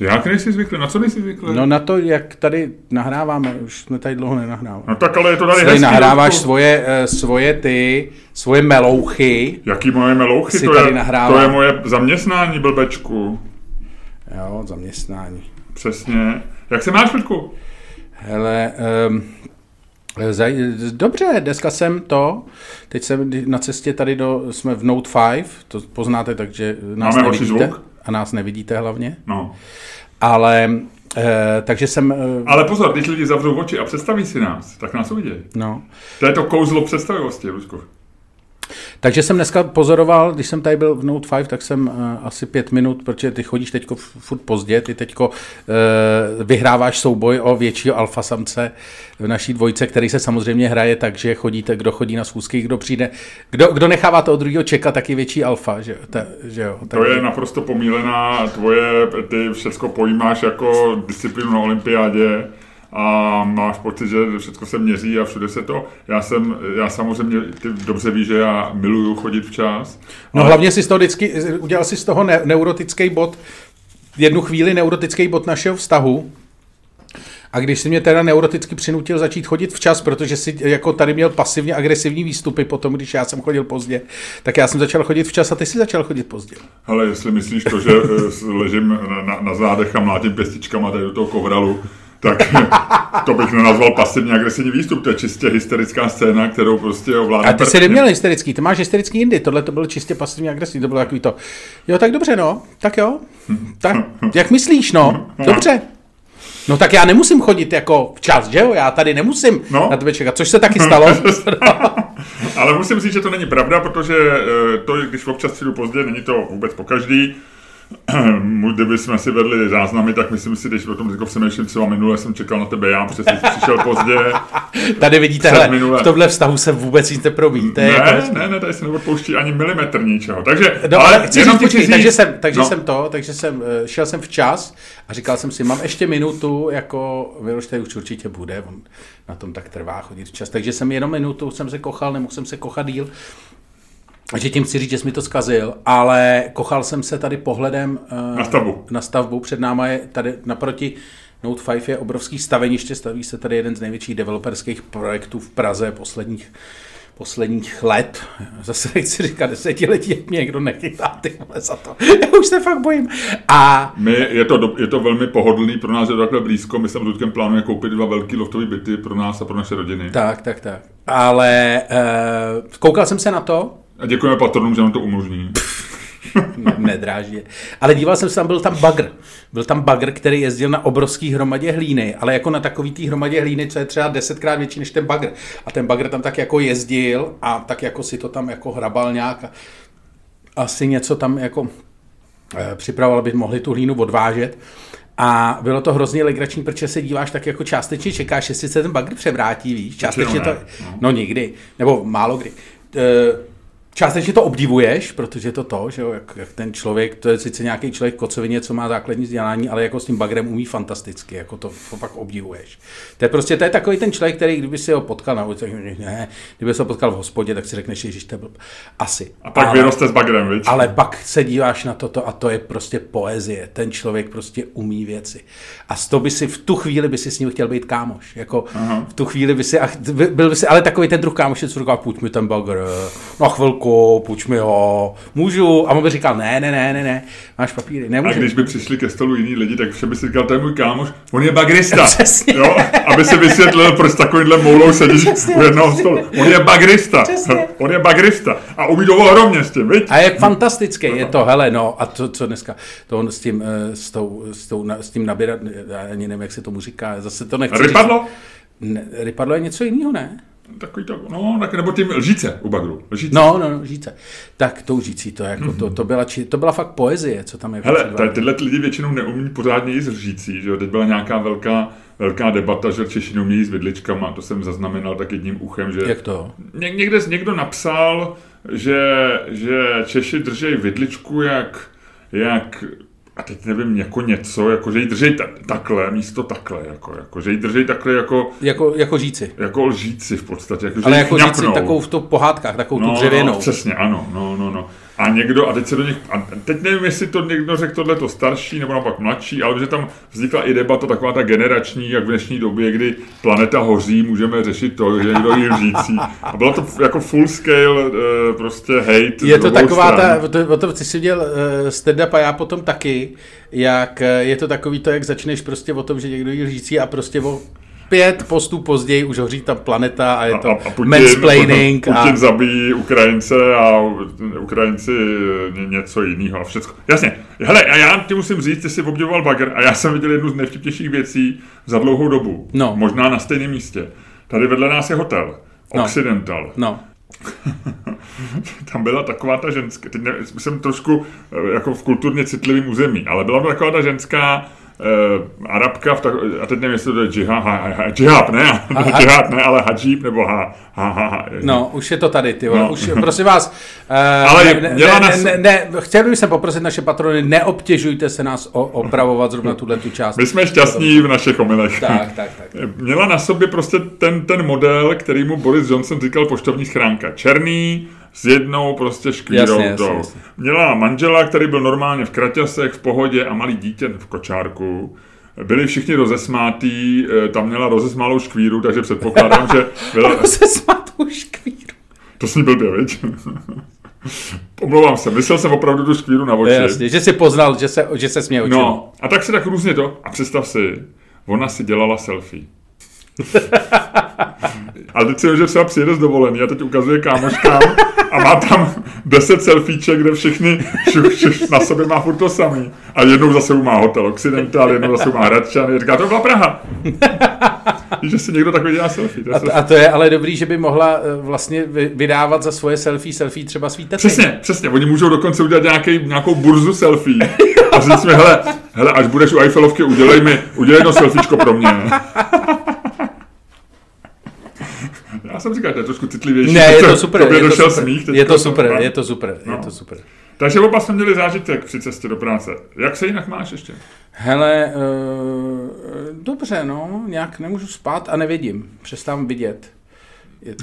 Jak nejsi zvyklý? Na co nejsi zvyklý? No na to, jak tady nahráváme, už jsme tady dlouho nenahrávali. No tak ale je to tady Tady hezký. nahráváš svoje, eh, svoje ty, svoje melouchy. Jaký moje melouchy? To je, to je moje zaměstnání, blbečku. Jo, zaměstnání. Přesně. Jak se máš, Ludku? Hele, um, zaj, dobře, dneska jsem to, teď jsem na cestě tady do, jsme v Note 5, to poznáte, takže nás Máme nevidíte. zvuk? A nás nevidíte hlavně. No. Ale, eh, takže jsem, eh, Ale pozor, když lidi zavřou oči a představí si nás, tak nás uvidějí. no, To je to kouzlo představivosti, Ludku. Takže jsem dneska pozoroval, když jsem tady byl v Note 5, tak jsem uh, asi pět minut, protože ty chodíš teďko f- furt pozdě, ty teďko uh, vyhráváš souboj o většího alfa samce v naší dvojce, který se samozřejmě hraje tak, že chodíte, kdo chodí na schůzky, kdo přijde, kdo, kdo nechává toho druhého čekat, tak je větší alfa, že, ta, že jo. To je naprosto pomílená tvoje, ty všechno pojímáš jako disciplínu na olympiádě a máš pocit, že všechno se měří a všude se to. Já jsem, já samozřejmě, ty dobře víš, že já miluju chodit včas. No ale- hlavně si z toho vždycky, udělal si z toho ne, neurotický bod, jednu chvíli neurotický bod našeho vztahu, a když si mě teda neuroticky přinutil začít chodit včas, protože si jako tady měl pasivně agresivní výstupy potom, když já jsem chodil pozdě, tak já jsem začal chodit včas a ty si začal chodit pozdě. Hele, jestli myslíš to, že eh, ležím na, na, na zádech a mlátím pěstičkama tady do toho kovralu, tak to bych nenazval pasivně agresivní výstup, to je čistě hysterická scéna, kterou prostě ovládá. A ty jsi neměl hysterický, ty máš hysterický jindy, tohle to bylo čistě pasivně agresivní, to bylo takový to, jo, tak dobře, no, tak jo, tak jak myslíš, no, dobře. No tak já nemusím chodit jako včas, že jo, já tady nemusím No. na tebe čekat, což se taky stalo. Ale musím říct, že to není pravda, protože eh, to, když občas přijdu pozdě, není to vůbec po každý. Kdyby jsme si vedli záznamy, tak myslím si, když o tom jako přemýšlím, třeba minule jsem čekal na tebe já, protože jsi přišel pozdě. Tady vidíte, hele, minule. v tomhle vztahu se vůbec nic neprobí. Je jako Ne, ne, ne, tady se neodpouští ani milimetr ničeho. Takže, No, ale chci jenom říct, chci takže říct- jsem, takže no, jsem to, takže jsem, eh, šel jsem včas a říkal jsem si, mám ještě minutu, jako Miloš tady už určitě bude, on na tom tak trvá chodit včas, takže jsem jenom minutu, jsem se kochal, nemohl jsem se kochat díl, že tím chci říct, že jsi mi to zkazil, ale kochal jsem se tady pohledem eh, Na stavbu. na stavbu, před náma je tady naproti Note 5 je obrovský staveniště, staví se tady jeden z největších developerských projektů v Praze posledních posledních let, zase nechci říkat desetiletí, jak mě někdo nechytá ty vole za to. Já už se fakt bojím. A My, je, to, do- je to velmi pohodlný, pro nás je to takhle blízko, my se plánujeme koupit dva velký loftové byty pro nás a pro naše rodiny. tak, tak, tak. Ale uh, koukal jsem se na to, A děkujeme patronům, že nám to umožní. ne- nedráždě. Ale díval jsem se, tam byl tam bagr. Byl tam bagr, který jezdil na obrovský hromadě hlíny, ale jako na takový té hromadě hlíny, co je třeba desetkrát větší než ten bagr. A ten bagr tam tak jako jezdil a tak jako si to tam jako hrabal nějak. a Asi něco tam jako eh, připravoval, aby mohli tu hlínu odvážet. A bylo to hrozně legrační, protože se díváš tak jako částečně čekáš, jestli se ten bagr převrátí, víš? Částečně to, ne, no nikdy, nebo málo kdy. Částečně to obdivuješ, protože je to to, že jo, jak, jak ten člověk, to je sice nějaký člověk kocovině, co má základní vzdělání, ale jako s tím bagrem umí fantasticky, jako to, to fakt obdivuješ. To je prostě, to je takový ten člověk, který kdyby si ho potkal na ulici, ne, kdyby se ho potkal v hospodě, tak si řekneš, že to blb. Asi. A pak ale, vyroste s bagrem, viď? ale pak se díváš na toto a to je prostě poezie. Ten člověk prostě umí věci. A z toho by si v tu chvíli by si s ním chtěl být kámoš. Jako Aha. v tu chvíli by si, a byl by si, ale takový ten druh kámoš, co říká, půjď mi ten bagr, na chvilku, půjč mi ho, můžu. A on by říkal, ne, ne, ne, ne, ne, máš papíry, A nemůžu. když by přišli ke stolu jiní lidi, tak vše by si říkal, to je můj kámoš, on je bagrista. Přesně. Jo? Aby si vysvětlil, proč s takovýmhle moulou sedíš u jednoho stolu. On je bagrista. Přesně. On je bagrista. A umí to ohromně s tím, viď? A je fantastický, je to, hele, no, a to, co dneska, to on s tím, eh, s, tou, s, tou, s tím nabírat, já ani nevím, jak se tomu říká, zase to nechci Rypadlo? Ne, rypadlo je něco jiného, ne? Takový to, no, tak, nebo tím lžíce u bagru. Lžíce. No, no, no, žíce. Tak tou žící to, jako, to, to, byla, či, to byla fakt poezie, co tam jako Hele, tady tyhle lidi většinou neumí pořádně jíst lžící, že jo? Teď byla nějaká velká, velká debata, že Češi neumí s vidličkama, to jsem zaznamenal tak jedním uchem, že Jak to? Ně, někde někdo napsal, že, že Češi držej vidličku jak, jak a teď nevím, jako něco, jako že ji držej ta, takhle, místo takhle, jako, jako že ji držej takhle jako, Jako, jako žíci. jako lžíci v podstatě. Jako, Ale jako chňapnou. takovou v to pohádkách, takovou tu no, dřevěnou. No, přesně, ano, no, no, no. A někdo, a teď se do nich, a teď nevím, jestli to někdo řekl tohle to starší nebo naopak mladší, ale že tam vznikla i debata taková ta generační, jak v dnešní době, kdy planeta hoří, můžeme řešit to, že někdo je lžící. A bylo to jako full scale eh, prostě hate. Je to taková stran. ta, to, o tom ty si viděl uh, stand-up a já potom taky, jak eh, je to takový to, jak začneš prostě o tom, že někdo je lžící a prostě o pět postů později už hoří ta planeta a je to a, a Putin, mansplaining. Putin a... zabíjí Ukrajince a Ukrajinci něco jiného a všechno. Jasně. Hele, a já ti musím říct, ty jsi obdivoval Bagger a já jsem viděl jednu z nejvtipnějších věcí za dlouhou dobu. No. Možná na stejném místě. Tady vedle nás je hotel. No. Occidental. No. tam byla taková ta ženská, teď ne, jsem trošku eh, jako v kulturně citlivém území, ale byla taková ta ženská, uh, Arabka, v tak, a teď nevím, jestli to je džihad, ha, ha, džihad, ne, ha, džihad, ne, ale hadžíb, nebo ha, ha, ha, ha. No, už je to tady, ty vole, no. už, prosím vás, uh, ale ne, ne, ne, ne, ne, chtěl bych se poprosit naše patrony, neobtěžujte se nás o, opravovat zrovna tuhle tu část. My jsme šťastní v našich omylech. Tak, tak, tak. Měla na sobě prostě ten, ten model, který mu Boris Johnson říkal poštovní schránka. Černý, s jednou prostě škvírou jasně, jasně, jasně. Měla manžela, který byl normálně v kraťasech, v pohodě a malý dítě v kočárku. Byli všichni rozesmátí, eh, tam měla rozesmálou škvíru, takže předpokládám, že byla... rozesmátou škvíru. To sní blbě, viď? Omlouvám se, myslel jsem opravdu tu škvíru na oči. Jasně, že si poznal, že se, že se směje očima. No, a tak si tak různě to, a představ si, ona si dělala selfie. Ale teď si že třeba přijede z dovolený a teď ukazuje kámoškám a má tam 10 selfieček, kde všichni vši, vši, na sobě má furt to samý. A jednou zase má hotel Occidental, jednou zase má Hradčany. Říká, to byla Praha. Že si někdo takový dělá selfie. To a, to, a to je ale dobrý, že by mohla eh, vlastně vydávat za svoje selfie selfie třeba svý tety. Přesně, přesně. Oni můžou dokonce udělat nějaký, nějakou burzu selfie. A říct mi, hele, hele, až budeš u Eiffelovky, udělej mi, udělej jedno selfiečko pro mě. Já jsem říkal, že to je trošku citlivější. Ne, je to super. Je to super. Smích, je to super, je to super, no. je to super. Takže oba jsme měli zážitek při cestě do práce. Jak se jinak máš ještě? Hele, uh, dobře, no, nějak nemůžu spát a nevidím. Přestávám vidět. Je...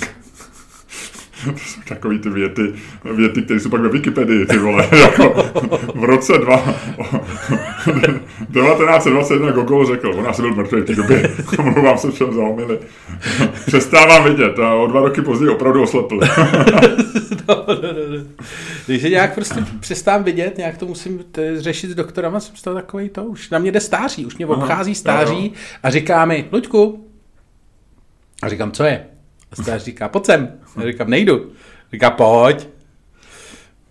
to jsou takový ty věty, věty, které jsou pak ve Wikipedii, ty vole, jako v roce dva, 1921 Gogol řekl, on asi byl mrtvý v té době, omlouvám se všem za omily. Přestávám vidět a o dva roky později opravdu oslepl. no, no, no, no. Takže nějak prostě přestávám vidět, nějak to musím řešit s doktorama, jsem z toho takový to, už na mě jde stáří, už mě obchází stáří a říká mi, Luďku, a říkám, co je? A stář říká, pojď sem. Já říkám, nejdu. Říká, pojď.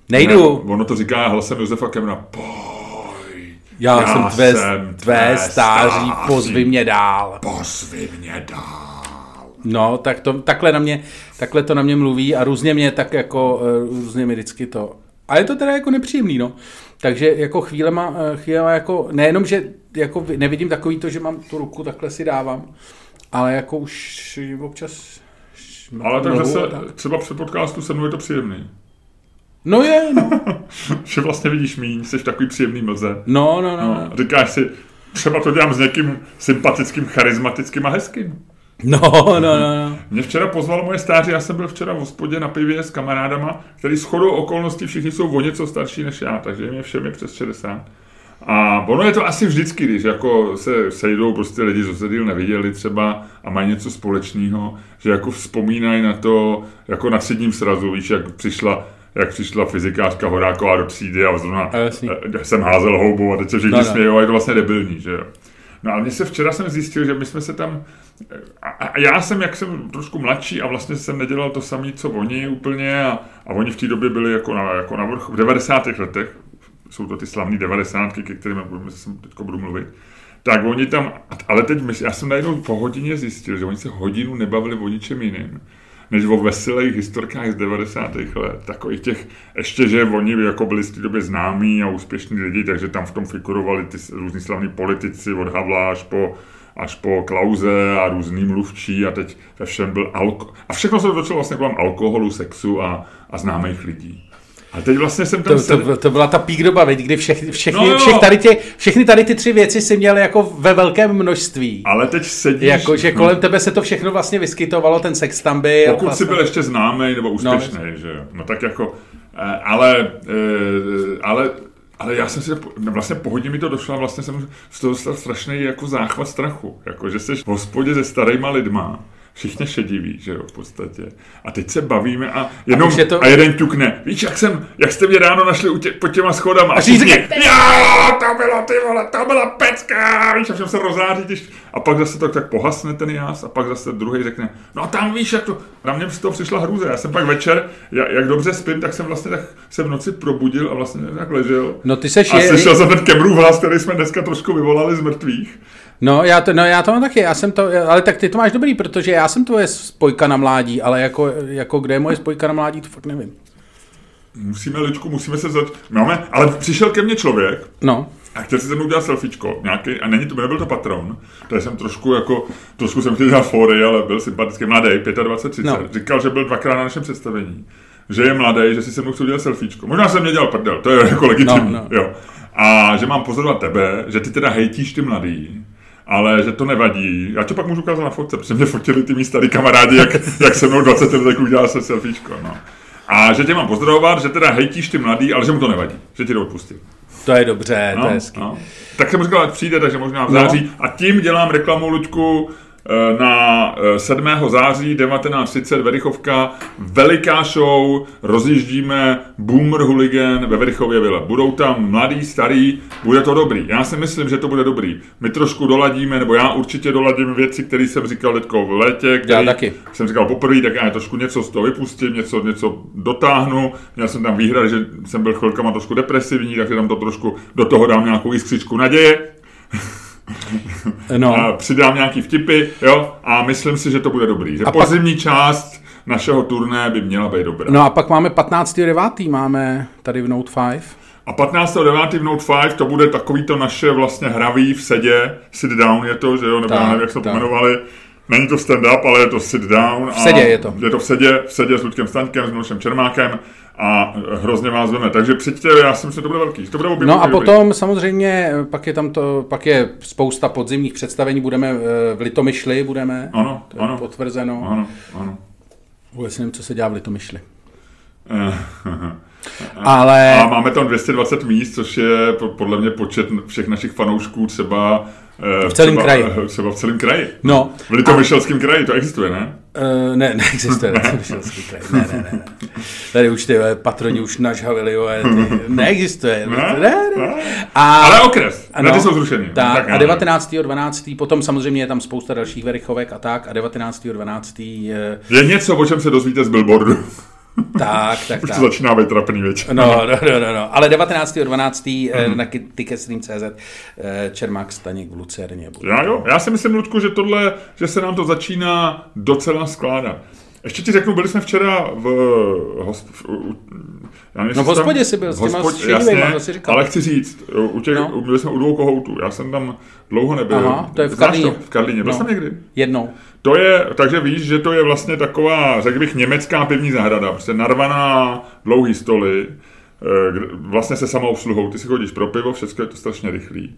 Nejdu. Ne, ono to říká hlasem Josefa Kemna, pojď. Já, já jsem tvé, jsem tvé stáří, stáří, pozvi mě dál. Pozvi mě dál. No, tak to, takhle, na mě, takhle to na mě mluví a různě mě tak jako, eh, různě mi vždycky to. A je to teda jako nepříjemný, no. Takže jako chvílema, eh, chvílema jako, nejenom, že jako nevidím takový to, že mám tu ruku, takhle si dávám, ale jako už občas ale tak zase tak. třeba při podcastu se mnou je to příjemný. No je, no. že vlastně vidíš míň, jsi takový příjemný mlze. No, no, no. no. A říkáš si, třeba to dělám s někým sympatickým, charismatickým a hezkým. No, no, no, no. Mě včera pozval moje stáří, já jsem byl včera v hospodě na pivě s kamarádama, který s chodou okolností všichni jsou o něco starší než já, takže mě všem je přes 60. A ono je to asi vždycky, když jako se sejdou prostě lidi, co se díl neviděli třeba a mají něco společného, že jako vzpomínají na to, jako na třídním srazu, víš, jak přišla jak přišla fyzikářka Horáková do třídy a zrovna a eh, jsem házel houbu a teď se všichni no, no. smějou a je to vlastně debilní, že jo. No ale mě se včera jsem zjistil, že my jsme se tam, a, a já jsem, jak jsem trošku mladší a vlastně jsem nedělal to samé, co oni úplně a, a oni v té době byli jako na, jako na vrchu, v 90. letech, jsou to ty slavné devadesátky, ke kterým se teď budu mluvit, tak oni tam, ale teď my, já jsem najednou po hodině zjistil, že oni se hodinu nebavili o ničem jiným, než o veselých historkách z 90. let. Takových těch, ještě, že oni jako byli z té doby známí a úspěšní lidi, takže tam v tom figurovali ty různí slavní politici od Havla až po, až po Klauze a různý mluvčí a teď ve všem byl alko... A všechno se točilo vlastně kolem alkoholu, sexu a, a známých lidí. A teď vlastně jsem tam... To, to, to byla ta pík doba, veď, kdy všechny, všechny, no, všech tady tě, všechny tady ty tři věci si měl jako ve velkém množství. Ale teď sedíš... Jako, že kolem no. tebe se to všechno vlastně vyskytovalo, ten sex tam byl. Pokud vlastně... jsi byl ještě známý nebo úspěšný, no, že jo. No tak jako... Eh, ale, eh, ale ale já jsem si, vlastně po mi to došlo a vlastně jsem z toho dostal strašný jako záchvat strachu. Jako, že jsi v hospodě se starýma lidma všichni šediví, že jo, v podstatě. A teď se bavíme a, jenom, a, to... a jeden ťukne. Víš, jak, jsem, jak jste mě ráno našli tě, pod těma schodama? A všichni, jo, to bylo ty vole, to byla pecka, víš, a všem se rozáří, když... A pak zase to tak pohasne ten jas a pak zase druhý řekne, no tam víš, jak to... Na mě z toho přišla hrůze. Já jsem pak večer, jak, jak dobře spím, tak jsem vlastně tak se v noci probudil a vlastně tak ležel. No ty seš a je... slyšel jsem ten Kemrův hlas, který jsme dneska trošku vyvolali z mrtvých. No já, to, no já to mám taky, já jsem to, ale tak ty to máš dobrý, protože já jsem tvoje spojka na mládí, ale jako, jako kde je moje spojka na mládí, to fakt nevím. Musíme, Ličku, musíme se zač... Máme, ale přišel ke mně člověk, no. A chtěl si se mnou udělat selfiečko, nějaký, a není to, nebyl to patron, to jsem trošku jako, trošku jsem chtěl dělat fory, ale byl sympatický, mladý, 25, 30, no. říkal, že byl dvakrát na našem představení, že je mladý, že si se mnou chtěl udělat selfiečko. Možná jsem mě dělal prdel, to je jako legitimní, no, no. jo. A že mám pozorovat tebe, že ty teda hejtíš ty mladý, ale že to nevadí. Já to pak můžu ukázat na fotce, protože mě fotili ty mý starý kamarádi, jak, jak se mnou 20 let udělal se selfiečko. No. A že tě mám pozdravovat, že teda hejtíš ty mladý, ale že mu to nevadí, že ti to odpustil. To je dobře, no, to je hezký. No. Tak jsem říkal, ať přijde, takže možná v září. No. A tím dělám reklamu, Luďku, na 7. Eh, září 1930 Verichovka, veliká show, rozjíždíme Boomer Hooligan ve Verichově vile. Budou tam mladý, starý, bude to dobrý. Já si myslím, že to bude dobrý. My trošku doladíme, nebo já určitě doladím věci, které jsem říkal teďko v létě, které taky. jsem říkal poprvé, tak já trošku něco z toho vypustím, něco, něco dotáhnu. Měl jsem tam výhrad, že jsem byl chvilkama trošku depresivní, takže tam to trošku do toho dám nějakou jiskřičku naděje. No. A přidám nějaký vtipy, jo, a myslím si, že to bude dobrý. Že a pozimní pak... část našeho turné by měla být dobrá. No a pak máme 15.9. máme tady v Note 5. A 15.9. v Note 5 to bude takový to naše vlastně hravý v sedě, sit down je to, že jo, nebo tak, nevím, jak se to pomenovali. Není to stand-up, ale je to sit down. V sedě je to. Je to v sedě, v sedě s Ludkem Staňkem, s Milošem Čermákem a hrozně vás veme. Takže přijďte, já si myslím, že to bude velký. To bude no a potom dobrý. samozřejmě, pak je tam to, pak je spousta podzimních představení, budeme eh, v Litomyšli, budeme. Ano, to ano. potvrzeno. Ano, ano. Vůbec nevím, co se dělá v Litomyšli. Ale... A máme tam 220 míst, což je podle mě počet všech našich fanoušků třeba Eh, v celém kraji. Eh, třeba v celém kraji. No. V Litomyšlském a... kraji to existuje, ne? Uh, ne, neexistuje Litomyšlský kraj. Ne, ne, ne, ne. Tady už ty patroni už nažhavili, jo, neexistuje. Ne, ne, ne. A, Ale okres, ano, ty jsou zrušeny. Tak, tak a 19. 12. potom samozřejmě je tam spousta dalších verichovek a tak a 19. 12. Je... je něco, o čem se dozvíte z billboardu. Tak, tak, Už tak. to začíná být trapný věc. No, no, no, no, no. Ale 19.12. Mm. na Ticketstream.cz eh, Čermák Staněk v Lucerně. Bude. Já jo, já si myslím, Ludku, že tohle, že se nám to začíná docela skládat. Ještě ti řeknu, byli jsme včera v, hosp, v, já no v hospodě jsi byl s těma hospod, jasně, to si říkal. Ale chci říct, u těch, no. byli jsme u dvou kohoutů, já jsem tam dlouho nebyl. Aha, to je v Karlíně. v Karlíně, byl no. jsem někdy? Jednou. To je, takže víš, že to je vlastně taková, řekl bych, německá pivní zahrada, prostě narvaná dlouhý stoly, eh, vlastně se samoobsluhou, ty si chodíš pro pivo, všechno je to strašně rychlý.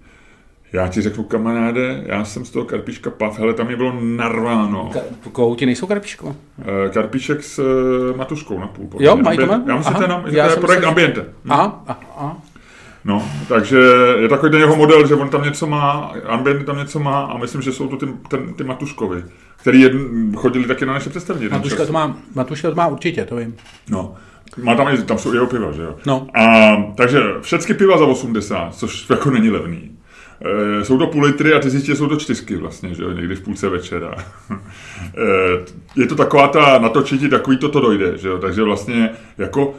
Já ti řeknu, kamaráde, já jsem z toho karpiška pav, hele, tam je bylo narváno. Ka- kohouti nejsou karpiško? Eh, karpišek s uh, matuškou na půl. Jo, mají to Já myslím, že to je projekt Ambiente. Hm. Aha, aha. No, takže je takový ten jeho model, že on tam něco má, Ambiente tam něco má a myslím, že jsou to ty, ten, ty Matuškovi, který jedn, chodili taky na naše představení. Matuška to má, Matuška to má určitě, to vím. No, má tam, tam jsou jeho piva, že jo? No. A, takže všechny piva za 80, což jako není levný. E, jsou to půl litry a ty zjistíš, že jsou to čtyřky vlastně, že jo, někdy v půlce večera. e, je to taková ta, natočití takový to, to dojde, že jo, takže vlastně jako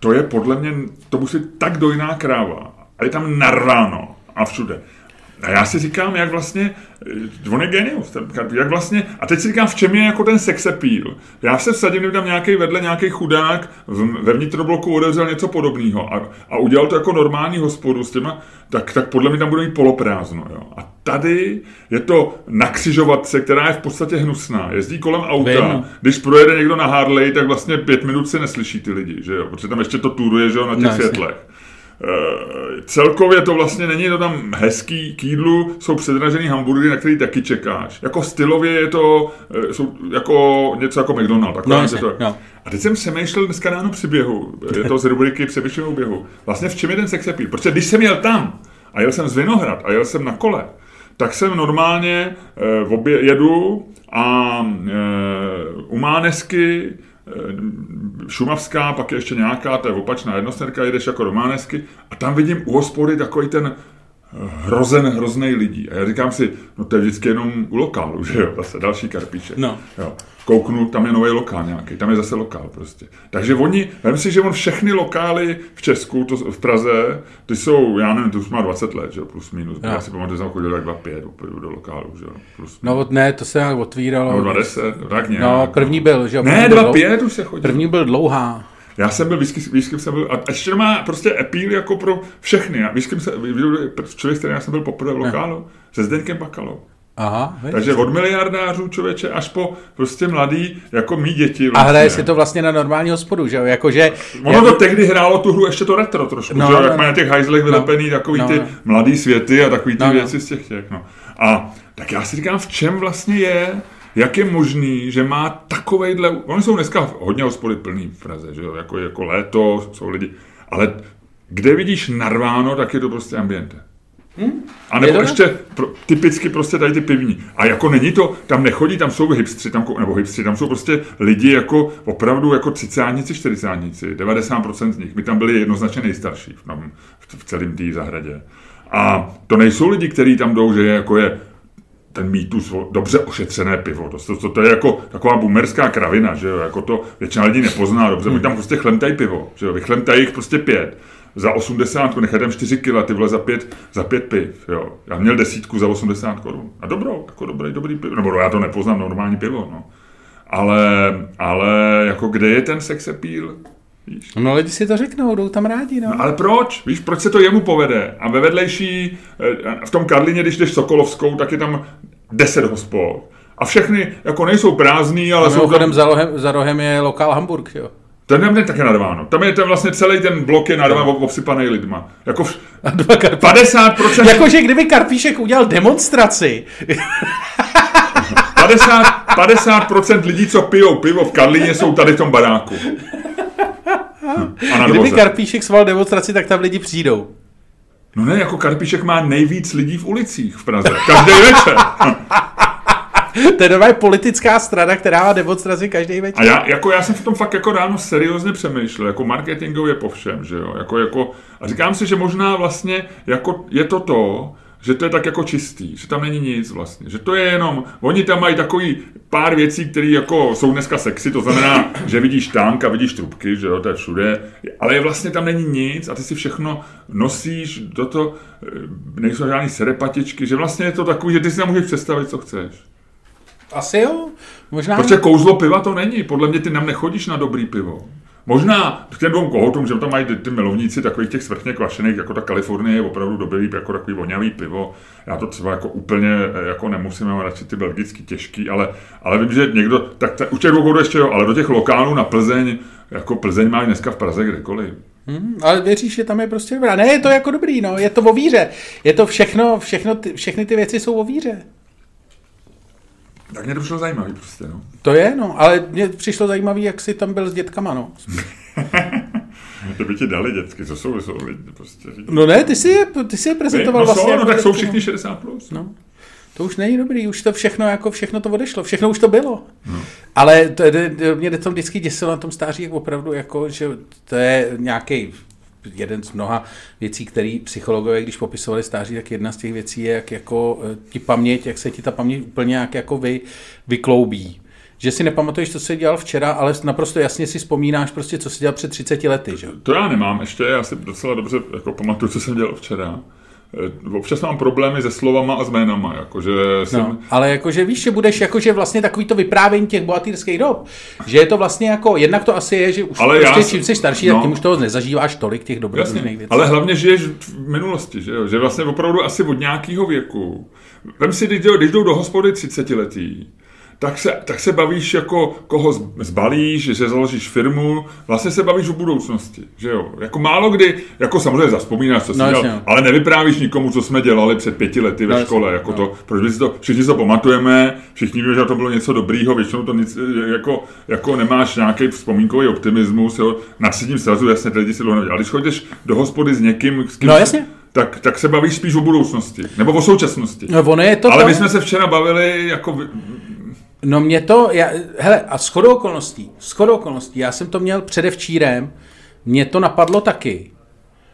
to je podle mě, to musí tak dojná kráva a je tam narváno a všude. A já si říkám, jak vlastně, on je genius, ten jak vlastně, a teď si říkám, v čem je jako ten sex appeal. Já se vsadím, kdyby tam nějaký vedle nějaký chudák ve vnitrobloku odevřel něco podobného a, a udělal to jako normální hospodu s těma, tak, tak podle mě tam bude mít poloprázdno. Jo. A tady je to na křižovatce, která je v podstatě hnusná. Jezdí kolem auta. Vím. Když projede někdo na Harley, tak vlastně pět minut se neslyší ty lidi, že jo? protože tam ještě to turuje že jo, na těch no, světlech. Celkově to vlastně není to tam hezký k jídlu, jsou předražený hamburgery, na který taky čekáš. Jako stylově je to eh, jsou jako něco jako McDonald. No, jasně, to. no. A teď jsem přemýšlel dneska ráno při běhu, je to z rubriky Přemýšlím běhu. Vlastně v čem je ten sex appeal? Protože když jsem jel tam a jel jsem z Vinohrad a jel jsem na kole, tak jsem normálně eh, obě, jedu a eh, u Mánesky eh, Šumavská, pak je ještě nějaká, to je opačná jednosměrka, jedeš jako do Mánesky a tam vidím u hospody takový ten hrozen, hrozný lidí. A já říkám si, no to je vždycky jenom u lokálu, že jo, zase další karpíček. No. Jo. Kouknu, tam je nový lokál nějaký, tam je zase lokál prostě. Takže oni, vem si, že on všechny lokály v Česku, to, v Praze, ty jsou, já nevím, to už má 20 let, že jo, plus minus. Jo. Já si pamatuju, že jsem chodil tak 25 úplně do lokálu, že jo, plus No od- ne, to se nějak otvíralo. nebo 20, tak nějak. No, první byl, že jo? Ne, první byl dlou- 2,5 už se chodil. První byl dlouhá. Já jsem byl, kým jsem byl, a ještě to má prostě appeal jako pro všechny. Kým se, člověk, s kterým já jsem byl poprvé v lokálu, se Zdeňkem Bakalou. Aha, víš? Takže od miliardářů člověče až po prostě mladý, jako mý děti. A Vlastně. hraje si to vlastně na normální hospodu, že jo? Jakože... Ono to tehdy hrálo tu hru ještě to retro trošku, No, no, že? jo, no, jak mají na těch hajzlech vylepený takový no, ty no. mladý světy a takový ty No, no. věci z těch těch, no. A tak já si říkám, v čem vlastně je, jak je možný, že má takovejhle, oni jsou dneska hodně hospody plný v Praze, že jo, jako, jako léto, jsou lidi, ale kde vidíš narváno, tak je to prostě ambiente. A Je nebo tak? ještě pro, typicky prostě tady ty pivní. A jako není to, tam nechodí, tam jsou hipstři, tam, nebo hipstři, tam jsou prostě lidi jako opravdu jako třicátníci, čtyřicátníci, 90% z nich. My tam byli jednoznačně nejstarší v, v, v celém té zahradě. A to nejsou lidi, kteří tam jdou, že je, jako je ten mýtus o dobře ošetřené pivo. To, to, to, to je jako taková boomerská kravina, že jo, jako to většina lidí nepozná dobře. Oni tam prostě chlemtají pivo, že jo, vychlemtají jich prostě pět. Za 80, nechají tam 4 kila, ty vole za pět, za pět piv, jo. Já měl desítku za 80 korun. A dobrou, jako dobrý, dobrý pivo. Nebo já to nepoznám, normální pivo, no. Ale, ale jako kde je ten sex appeal? Víš? No lidi si to řeknou, jdou tam rádi, no. Ale proč? Víš, proč se to jemu povede? A ve vedlejší, eh, v tom Karlině, když jdeš Sokolovskou, tak je tam 10 hospod. A všechny jako nejsou prázdný, ale jsou tam... za rohem, za rohem je lokál Hamburg, jo. Ten je také narváno. Tam je ten vlastně celý ten blok je narváno obsypaný lidma. Jako vš- A dva karpí... 50%, Jakože kdyby Karpíšek udělal demonstraci, 50, 50% lidí, co pijou pivo v Karlině, jsou tady v tom baráku. A kdyby. Karpíšek sval demonstraci, tak tam lidi přijdou. No ne, jako Karpíšek má nejvíc lidí v ulicích v Praze. Každý večer. To je normálně politická strana, která má demonstraci každý A večer. já, jako já jsem v tom fakt jako ráno seriózně přemýšlel, jako marketingově po všem, že jo, jako, jako, a říkám si, že možná vlastně jako je to to, že to je tak jako čistý, že tam není nic vlastně, že to je jenom, oni tam mají takový pár věcí, které jako jsou dneska sexy, to znamená, že vidíš tank a vidíš trubky, že jo, to je všude, ale je vlastně tam není nic a ty si všechno nosíš do to, eh, nejsou žádný serepatičky, že vlastně je to takový, že ty si tam můžeš představit, co chceš. Asi jo, možná. Protože kouzlo piva to není. Podle mě ty nám nechodíš na dobrý pivo. Možná k těm dvou kohoutům, že tam mají ty, ty milovníci takových těch svrchně kvašených, jako ta Kalifornie je opravdu dobrý, jako takový vonavý pivo. Já to třeba jako úplně eh, jako nemusím, mám radši ty belgicky těžký, ale, ale vím, že někdo, tak ta, u těch dvou ještě jo, ale do těch lokálů na Plzeň, jako Plzeň má dneska v Praze kdekoliv. Hmm, ale věříš, že tam je prostě dobrá. Ne, je to jako dobrý, no, je to o víře. Je to všechno, všechno ty, všechny ty věci jsou o víře. Tak mě to přišlo zajímavý prostě, no. To je, no, ale mně přišlo zajímavý, jak jsi tam byl s dětkama, no. To by ti dali dětsky, co jsou, jsou lidi prostě. No ne, ty si je, ty si je prezentoval no, vlastně. jsou, no, jako tak jsou dětky, všichni 60 plus. No. To už není dobrý, už to všechno, jako všechno to odešlo, všechno už to bylo. No. Ale to, mě to vždycky děsilo na tom stáří, jak opravdu, jako, že to je nějaký jeden z mnoha věcí, které psychologové, když popisovali stáří, tak jedna z těch věcí je, jak jako eh, ti paměť, jak se ti ta paměť úplně jak jako vy, vykloubí. Že si nepamatuješ, co jsi dělal včera, ale naprosto jasně si vzpomínáš prostě, co jsi dělal před 30 lety, že? To já nemám ještě, já si docela dobře jako pamatuju, co jsem dělal včera. Eh, Občas mám problémy se slovama a s jménama, jakože jsem... No, ale jakože víš, že budeš jakože vlastně takový to vyprávění těch bohatýrských dob, že je to vlastně jako, jednak to asi je, že už Ale já prostě jsem- čím jsi starší, no. tak tím už toho nezažíváš tolik těch dobrodružných Jasně, věcí. ale hlavně žiješ v minulosti, že jo? Že vlastně opravdu asi od nějakého věku. Vem si, když jdou, když jdou do hospody 30 letý, tak se, tak se bavíš jako koho zbalíš, že založíš firmu, vlastně se bavíš o budoucnosti, že jo. Jako málo kdy, jako samozřejmě zaspomínáš, co jsi No, dělal, jasně. ale nevyprávíš nikomu, co jsme dělali před pěti lety ve No, jasně, škole, jako no. to, proč by si to, všichni si to pamatujeme, všichni víme, že to bylo něco dobrýho, většinou to nic, jako, jako nemáš nějaký vzpomínkový optimismus, jo, na třídním srazu, jasně, ty lidi si to neví. Ale když chodíš do hospody s někým, s kým No, jasně. tak, tak se bavíš spíš o budoucnosti, nebo o současnosti. No, ono je to Ale to, my jsme se včera bavili jako... No mě to, já, hele, a shodou okolností, shodou okolností, já jsem to měl předevčírem, mě to napadlo taky.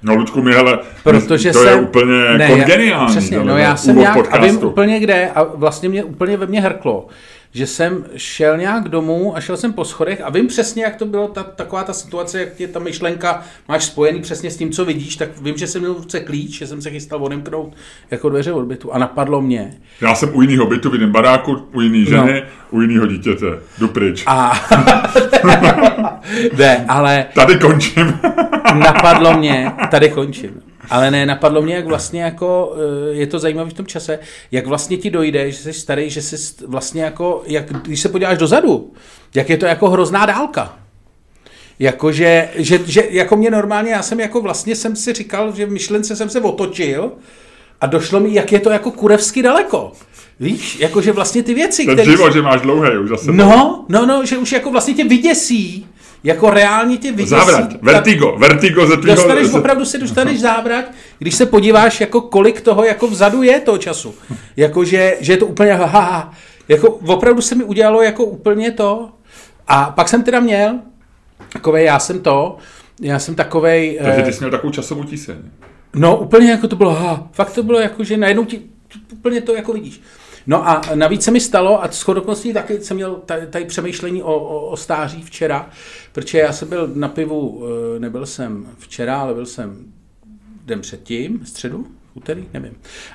No, Ludku, mi, hele, Protože to jsem... je úplně ne, kongeniální. Já, přesně, no já jsem nějak, a vím úplně kde, a vlastně mě úplně ve mně hrklo, že jsem šel nějak domů a šel jsem po schodech a vím přesně, jak to bylo, ta, taková ta situace, jak tě ta myšlenka máš spojený přesně s tím, co vidíš, tak vím, že jsem měl v ruce klíč, že jsem se chystal odemknout jako dveře od bytu a napadlo mě. Já jsem u jiného bytu, v jiném baráku, u jiné ženy, u jiného dítěte. Jdu pryč. No. A ne, ale Tady končím. napadlo mě, tady končím, ale ne, napadlo mě, jak vlastně jako, eh, je to zajímavé v tom čase, jak vlastně ti dojde, že jsi starý, že jsi vlastně jako, jak, když se podíváš dozadu, jak je to jako hrozná dálka. Jakože, že, že, jako mě normálně, já jsem jako vlastně jsem si říkal, že v myšlence jsem se otočil a došlo mi, jak je to jako kurevsky daleko. Víš, jakože vlastně ty věci, Ten které... život, že máš dlouhý už zase. No, no, no, že už jako vlastně tě vyděsí, jako reálně tě vyděsí. Závrat. ta- Vertigo. Vertigo ze tvýho... Dostaneš, opravdu se dostaneš závrat, když se podíváš, jako kolik toho jako vzadu je toho času. Jako, že, že je to úplně ha, ha, ha. Jako, opravdu se mi udělalo jako úplně to. A pak jsem teda měl, takovej, já jsem to, já jsem takovej, Takže eh, ty jsi měl takovou časovou tíseň. no úplně jako to bylo, ha, fakt to bylo jako, že najednou ti úplně to jako vidíš. No a navíc se mi stalo, a shodou okolností taky jsem měl tady, tady přemýšlení o, o, o stáří včera, protože já jsem byl na pivu, eh, nebyl jsem včera, ale byl jsem den předtím, středu, úterý, nevím,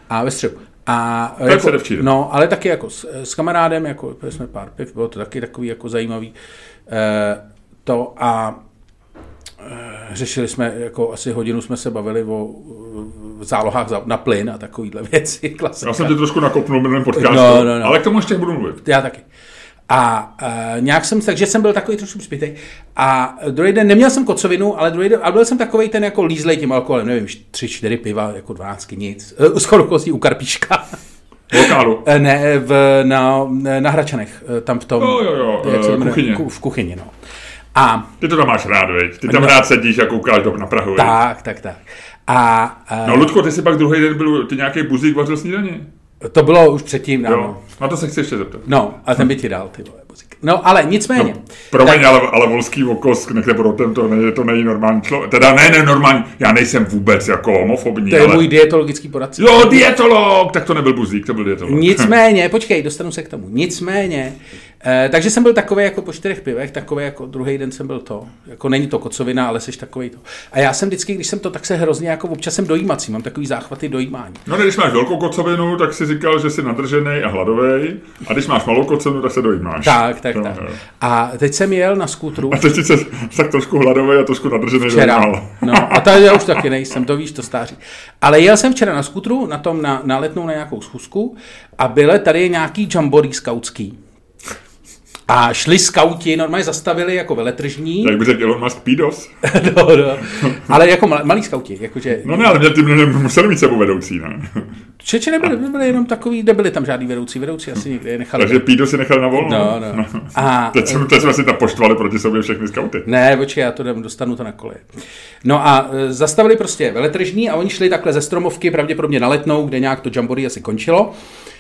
a ve středu. A předevčírem. no, ale taky jako s, s kamarádem, jako jsme pár piv, bylo to taky takový jako zajímavý. Eh, to a eh, řešili jsme, jako asi hodinu jsme se bavili o eh, zálohách na plyn a takovýhle věci. Klasika. Já jsem tě trošku nakopnul minulém podcastu, No, no, no. ale k tomu ještě budu mluvit. Já taky. A uh, nějak jsem, takže jsem byl takový trošku zpětej. A druhý den, neměl jsem kocovinu, ale druhý den, ale byl jsem takový ten jako lízlej tím alkoholem, nevím, tři, čtyři piva, jako dvanáctky, nic. Uh, s u Karpíška. Lokálu. Eh, ne, v, na, na Hračanech, eh, tam v tom, Jo, jo, jo, jak se eh, jmenuje? kuchyně. Ku- v kuchyni, no. A Ty to tam máš rád, veď? Ty tam No. rád sedíš a koukáš do, na Prahu, tak, tak, tak. A, a No, Ludko, ty si pak druhý den byl, ty nějaký buzík vařil snídaně? to bylo už předtím, no. Jo. Na to se chci ještě zeptat. No, a ten by ti dal, ty vole, buzík. No, ale nicméně. No, promiň, ale, ale volský okos, nechte pro ten, to, ne, to není normální člověk. Teda ne, ne, normální, já nejsem vůbec jako homofobní, To je ale... můj dietologický poradce. Jo, dietolog! Tak to nebyl buzík, to byl dietolog. Nicméně, počkej, dostanu se k tomu. Nicméně, eh, takže jsem byl takový jako po čtyřech pivech, takový jako druhý den jsem byl to. Jako není to kocovina, ale jsi takový to. A já jsem vždycky, když jsem to, tak se hrozně jako občas jsem dojímací, mám takový záchvaty dojímání. No, když máš velkou kocovinu, tak si říkal, že jsi nadržený a hladový. A když máš malou kocovinu, tak se dojímáš. Tak, tak, No, tak. jo. A teď jsem jel na skútru. A teď jsi se tak trošku hladový a trošku nadržený Včera. dojímal. No a tady já už taky nejsem, to víš, to stáří. Ale jel jsem včera na skutru, na tom na, na letnou na nějakou schůzku a byly tady nějaký jamboree skautský. A šli skauti, normálně zastavili jako veletržní. Jak by řekl Elon Musk, pídos? no, no. Ale jako mal, malí skauti, jakože... No ne, ale mě, ty museli mít sebou vedoucí, ne? Čeče nebyli, byli jenom takový, nebyli tam žádný vedoucí, vedoucí asi někde je nechali. Takže pído si nechal na volno. No, no. A, Teď, jsme, teď jsme si tam poštvali proti sobě všechny skauty. Ne, počkej, já to dám, dostanu to na koleje. No a e, zastavili prostě veletržní a oni šli takhle ze stromovky, pravděpodobně na letnou, kde nějak to jamboree asi končilo.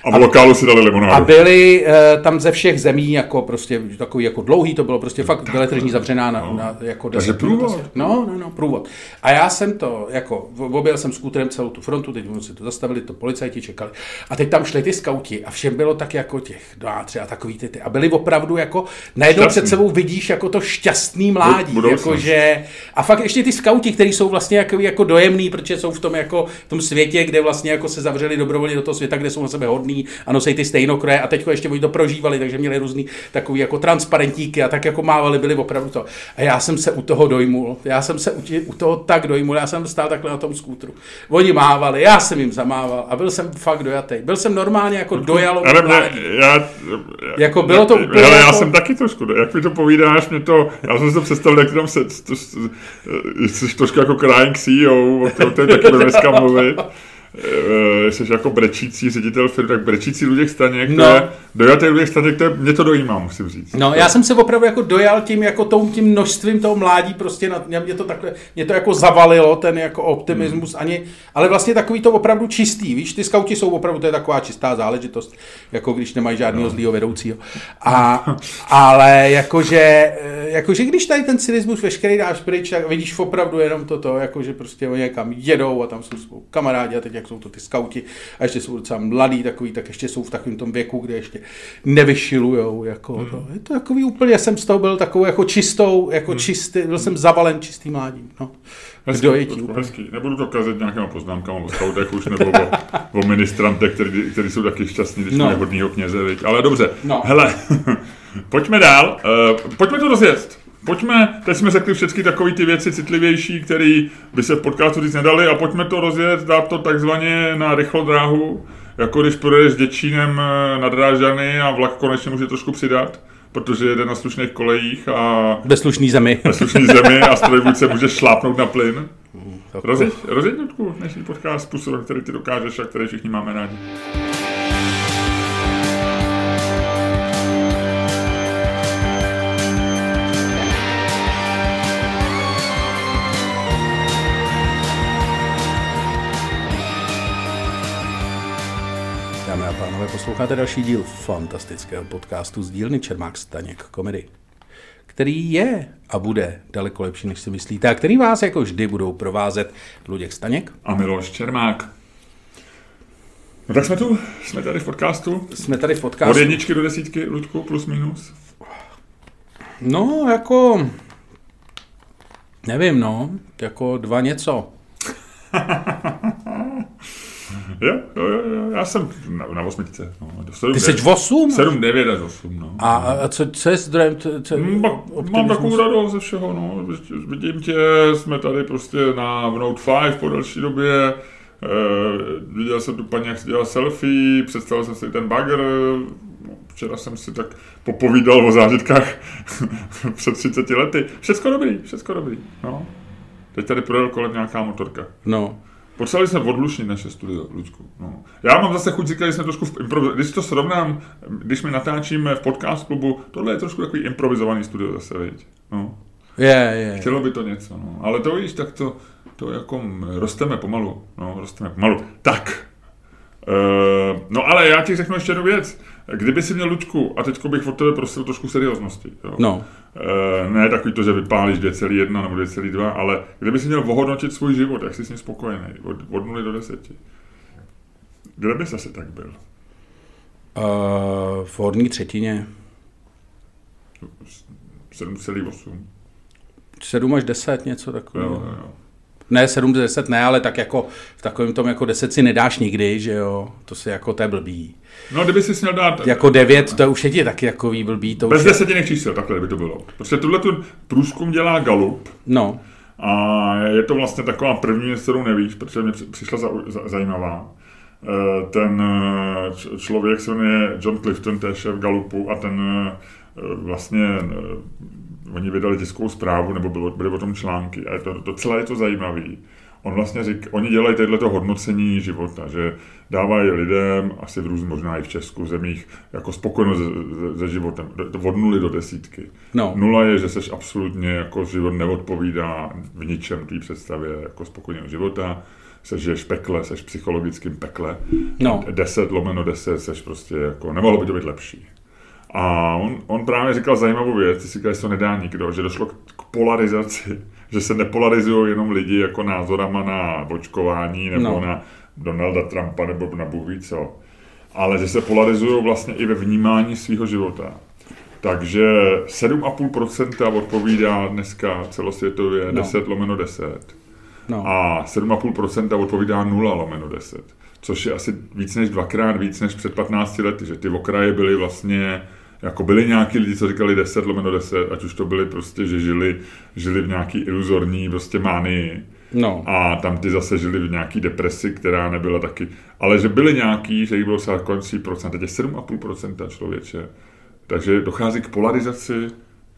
A v lokálu si dali A limonádu. byli e, tam ze všech zemí, jako prostě takový jako dlouhý, to bylo prostě fakt veletržní zavřená na, na jako Takže 10 minut průvod. asi. No, no, no, průvod. A já jsem to, jako, objel jsem skútrem celou tu frontu, teď si to zastavili, to policajti čekali. A teď tam šli ty skauti a všem bylo tak jako těch dva, tři a takový ty, ty. A byli opravdu jako, najednou Šťastný. před sebou vidíš jako to šťastný mládí, budoucnost. jako že, a fakt ještě ty skauti, kteří jsou vlastně jako, jako dojemný, protože jsou v tom jako v tom světě, kde vlastně jako se zavřeli dobrovolně do toho světa, kde jsou na sebe hodní a nosí ty stejnokroje a teď ještě oni to prožívali, takže měli různý takový jako transparentíky a tak jako mávali, byli opravdu to. A já jsem se u toho dojmul, já jsem se u, u toho tak dojmul, já jsem stál takhle na tom skútru. Oni mávali, já jsem jim zamával a byl jsem fakt dojatý. Byl jsem normálně jako dojalo. Ale mě, já, jako bylo to úplně ale jako... já jsem taky trošku, jak mi to povídáš, mě to, já jsem si to představil, jak tam se, to, to, jsi trošku jako crying CEO, o kterém taky budeme dneska mluvit. Uh, jsi jako brečící ředitel firmy, tak brečící Luděk Staněk, no. to je, dojatý Luděk Staněk, to je, mě to dojímá, musím říct. No, já jsem se opravdu jako dojal tím, jako tom, tím množstvím toho mládí, prostě na, mě to takhle, mě to jako zavalilo, ten jako optimismus, hmm. ani, ale vlastně takový to opravdu čistý, víš, ty skauti jsou opravdu, to je taková čistá záležitost, jako když nemají žádného no. zlýho vedoucího. A, ale jakože, jakože když tady ten cynismus veškerý dáš pryč, tak vidíš opravdu jenom toto, jakože prostě oni někam jedou a tam jsou spolu kamarádi a teď jak jsou to ty skauti a ještě jsou docela mladí takový, tak ještě jsou v takovém tom věku, kde ještě nevyšilujou. Jako hmm. to. Je to takový úplně, jsem z toho byl takovou jako čistou, jako hmm. čistý, byl jsem zavalen čistým mládím. No. Hezký, dojetí, hezký. Nebudu to kazet nějakýma poznámkama o skautech už, nebo o, o ministrantech, který, který jsou taky šťastní, když no. mají hodnýho kněze, viď? ale dobře. No. Hele, pojďme dál, uh, pojďme to rozjet. Pojďme, teď jsme řekli všechny takové ty věci citlivější, které by se v podcastu říct nedali a pojďme to rozjet, dát to takzvaně na rychlodráhu, jako když projedeš s Děčínem eh, na Drážany a vlak konečně může trošku přidat protože jede na slušných kolejích a... Ve slušný zemi. Ve slušný zemi a strojvůdce může šlápnout na plyn. Rozjeď, rozjeď dnešní podcast způsobem, který ty dokážeš a který všichni máme rádi. Posloucháte další díl fantastického podcastu z dílny Čermák Staněk komedy, který je a bude daleko lepší, než si myslíte, a který vás jako vždy budou provázet Luděk Staněk a Miloš Čermák. No tak jsme tu, jsme tady v podcastu. Jsme tady v podcastu. Od jedničky do desítky, Luďku, plus minus. No, jako... Nevím, no. Jako dva něco. Jo, jo, jo, já jsem na, na osmičce. No, do 7, Ty jsi 8? 7, 9 až 8, no. A, a co, co je zdrojem? Co, mm, mám takovou radost ze všeho, no. Vidím tě, jsme tady prostě na Note 5 po další době. Uh, viděl jsem tu paní, jak si dělala selfie, představil jsem si ten bagger, včera jsem si tak popovídal o zážitkách před 30 lety. Všecko dobrý, všecko dobrý, no. Teď tady projel kolem nějaká motorka. No. Potřebovali jsme odlušnit naše studio, Luďku. No. Já mám zase chuť říkat, že jsme trošku v improviz... Když to srovnám, když my natáčíme v podcast klubu, tohle je trošku takový improvizovaný studio zase, viď? No. Je, yeah, je. Yeah. Chtělo by to něco, no. Ale to víš, tak to, to jako rosteme pomalu. No, rosteme pomalu. Tak. Uh, no ale já ti řeknu ještě jednu věc. Kdyby si měl Luďku, a teď bych od tebe prosil trošku serióznosti. Jo? No. E, ne takový to, že vypálíš 2,1 nebo 2,2, ale kdyby si měl ohodnotit svůj život, jak jsi s ním spokojený, od, od 0 do 10. Kde bys asi tak byl? Uh, v horní třetině. 7,8. 7 až 10, něco takového. Jo, jo. Ne, 7 10 ne, ale tak jako v takovém tom jako 10 si nedáš nikdy, že jo, to si jako to je blbý. No, kdyby si měl dát... Jako 9, to už je ti taky jako blbý. To Bez je... desetinek čísel, takhle by to bylo. Protože tuhle tu průzkum dělá Galup. No. A je to vlastně taková první kterou nevíš, protože mě přišla za, za, zajímavá. Eh, ten eh, člověk se jmenuje John Clifton, to je šéf Galupu a ten eh, vlastně oni vydali tiskovou zprávu, nebo bylo, byly o tom články a je to, docela je to zajímavý. On vlastně řík, oni dělají tohleto hodnocení života, že dávají lidem, asi v různých, možná i v Česku, zemích, jako spokojenost se, se životem, od nuly do desítky. No. Nula je, že seš absolutně jako život neodpovídá v ničem tvý představě jako spokojeného života, seš žiješ v pekle, seš v psychologickém pekle. No. 10 lomeno 10, seš prostě jako, nemohlo by to být lepší. A on, on právě říkal zajímavou věc, ty si říkal, že to nedá nikdo, že došlo k polarizaci, že se nepolarizují jenom lidi jako názorama na očkování nebo no. na Donalda Trumpa nebo na Bůh co, ale že se polarizují vlastně i ve vnímání svého života. Takže 7,5% odpovídá dneska celosvětově no. 10 lomeno 10. No. A 7,5% odpovídá 0 lomeno 10. Což je asi víc než dvakrát víc než před 15 lety, že ty okraje byly vlastně jako byli nějaký lidi, co říkali 10 lomeno 10, ať už to byli prostě, že žili, žili v nějaký iluzorní prostě mánii. No. A tam ty zase žili v nějaký depresi, která nebyla taky. Ale že byly nějaký, že jich bylo třeba kolem 3%, teď je 7,5% člověče. Takže dochází k polarizaci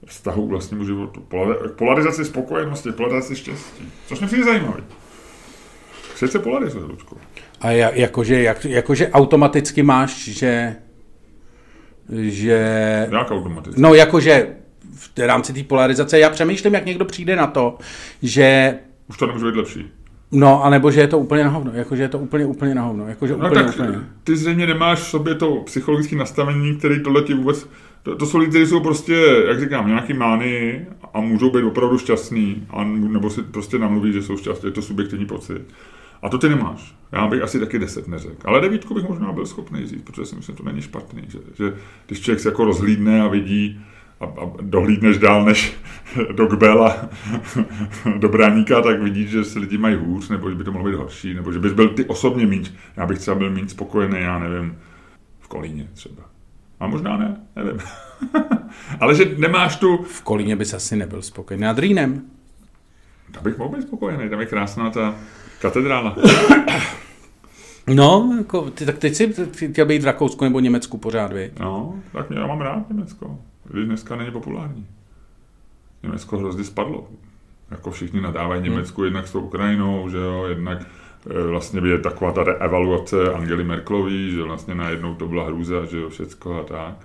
vztahu k vlastnímu životu. K polarizaci spokojenosti, polarizaci štěstí. Což mě přijde zajímavé. Svět se polarizuje, Ludku. A ja- jakože, jak, jakože automaticky máš, že že Jak automaticky? No jakože v rámci té polarizace, já přemýšlím, jak někdo přijde na to, že Už to nemůže být lepší. No, anebo že je to úplně na hovno, jakože je to úplně, úplně na hovno, jakože No úplně, tak úplně. ty zřejmě nemáš v sobě to psychologické nastavení, který tohle ti vůbec... To, to jsou lidi, kteří jsou prostě, jak říkám, nějaký mány a můžou být opravdu šťastní, a, nebo si prostě namluví, že jsou šťastní, je to subjektivní pocit. A to ty nemáš. Já bych asi taky deset neřekl. Ale devítku bych možná byl schopný říct, protože si myslím, že to není špatný. Že, že když člověk se jako rozhlídne a vidí a, a dohlídneš dál než do Kbela, do Bráníka, tak vidíš, že se lidi mají hůř, nebo že by to mohlo být horší, nebo že bys byl ty osobně míň. Já bych třeba byl méně spokojený, já nevím, v Kolíně třeba. A možná ne, nevím. Ale že nemáš tu... V Kolíně bys asi nebyl spokojený. Nad Rýnem. Tam bych mohl být spokojený, tam je krásná ta katedrála. No, jako, ty, tak teď si ty chtěl být v Rakousku nebo Německu pořád, vy. No, tak já mám rád Německo. Když dneska není populární. Německo hrozně spadlo. Jako všichni nadávají Německu, hmm. jednak s tou Ukrajinou, že jo, jednak eh, vlastně je taková ta evaluace Angely Merkelový, že vlastně najednou to byla hrůza, že jo, všecko a tak.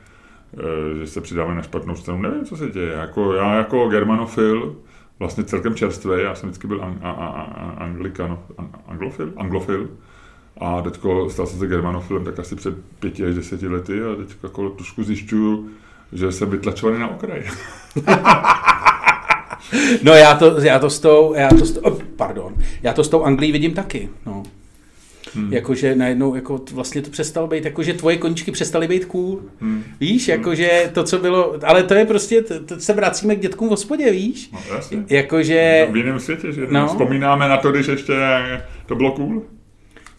Eh, Že se přidáme na špatnou stranu. Nevím, co se děje. Jako, já jako germanofil, vlastně celkem čerstvý, já jsem vždycky byl ang, a, a, a, anglikano, ang, anglofil, anglofil. A teďko stal jsem se germanofilem tak asi před pěti až deseti lety a teď jako trošku zjišťuju, že jsem vytlačovaný na okraj. No já to, já to s tou, já to s tou, oh, pardon, já to s tou Anglií vidím taky, no. Hmm. Jakože najednou jako vlastně to přestalo být, jakože tvoje koníčky přestaly být cool. Hmm. Víš, jakože to, co bylo, ale to je prostě, to, to se vracíme k dětkům v hospodě, víš? No, jasně. Jakože, V jiném světě, že No. no. vzpomínáme na to, když ještě to bylo cool.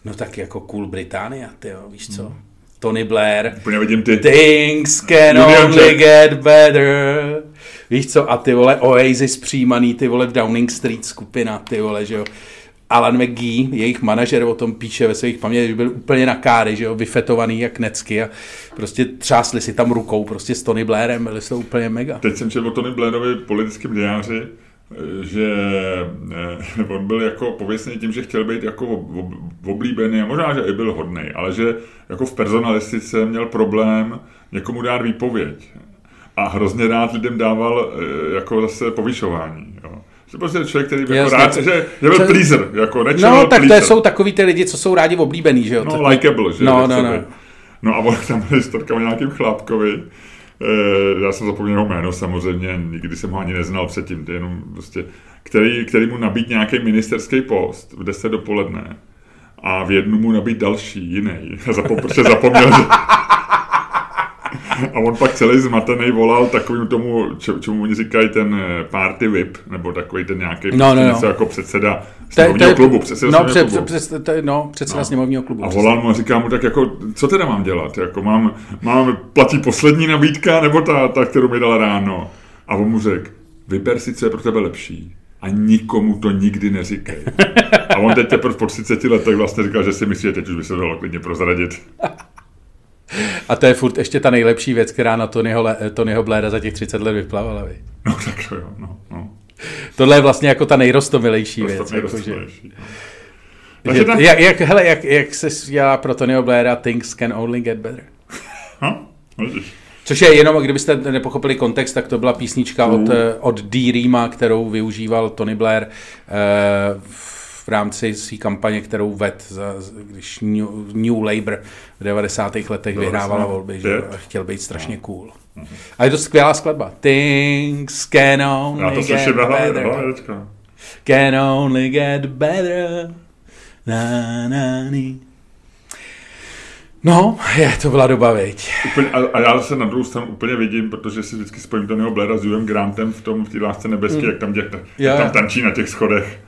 no tak jako cool Británia, ty jo, víš co? Tony Blair, Úplně vidím ty, Things can Union only Jack. get better. Víš co, a ty vole Oasis přijímaný, ty vole v Downing Street skupina, ty vole, že jo. Alan McGee, jejich manažer, o tom píše ve svých pamětích, že byl úplně na káry, že jo, vyfetovaný jak necky a prostě třásli si tam rukou prostě s Tony Blairem, byli to úplně mega. teď jsem četl o Tony Blairovi politickém diáři, že eh, on byl jako pověstný tím, že chtěl být jako ob- ob- oblíbený a možná, že i byl hodný, ale že jako v personalistice měl problém někomu dát výpověď. A hrozně rád lidem dával eh, jako zase povyšování. Že prostě člověk, který byl jako Jasně. rád, že, že byl pleaser, jako nečel No, tak to pleaser. jsou takový ty lidi, co jsou rádi oblíbený, že jo. No, likeable, že? No, no, no. by. No a on tam byl historka o nějakým chlápkovi, eh, já jsem zapomněl jeho jméno samozřejmě, nikdy jsem ho ani neznal předtím, to je jenom prostě, který, který mu nabít nějaký ministerský post v 10 dopoledne a v jednu mu nabít další, jiný, Zapom, protože zapomněl, že... A on pak celý zmatený volal takovým tomu, čemu oni říkají ten eh, party whip, nebo takový ten nějaký No, no, no. jako předseda sněmovního klubu, předseda no, před, klubu. před, je- no, předseda No. sněmovního klubu. A volal mu a říká mu tak jako, co teda mám dělat? Jako mám, mám platí poslední nabídka nebo ta, ta, kterou mi dal ráno? A on mu řekl, vyber si, co je pro tebe lepší. A nikomu to nikdy neříkej. A on teď teprve po 30 letech vlastně říkal, že si myslí, že teď už by se to dalo klidně prozradit. A to je furt ještě ta nejlepší věc, která na Tonyho, Tonyho Blaira za těch 30 let vyplavala. Vy. No tak to jo, no. no. Tohle je vlastně jako ta nejrostomilejší To věc. Jako, že, roztomilejší. no. že, Takže tak, jak, jak, hele, jak, jak se dělá pro Tonyho Blaira Things can only get better. no, vidíš. Což je jenom, kdybyste nepochopili kontext, tak to byla písnička od, eh, od D. Rima, kterou využíval Tony Blair eh, v rámci své kampaně, kterou ved, za, když New, New Labour v 90. letech vyhrávala vlastně volby, že chtěl být strašně cool. A je to skvělá skladba. Things can Já only to get slyším na hlavě, better. no. Can only get better. Na, na, ni. No, je, to byla doba, veď. Úplně, a, a, já se na druhou stranu úplně vidím, protože si vždycky spojím Tonyho Blaira s Grantem v tom, v té lásce nebeské, mm. jak tam, děk, jak tam tančí na těch schodech.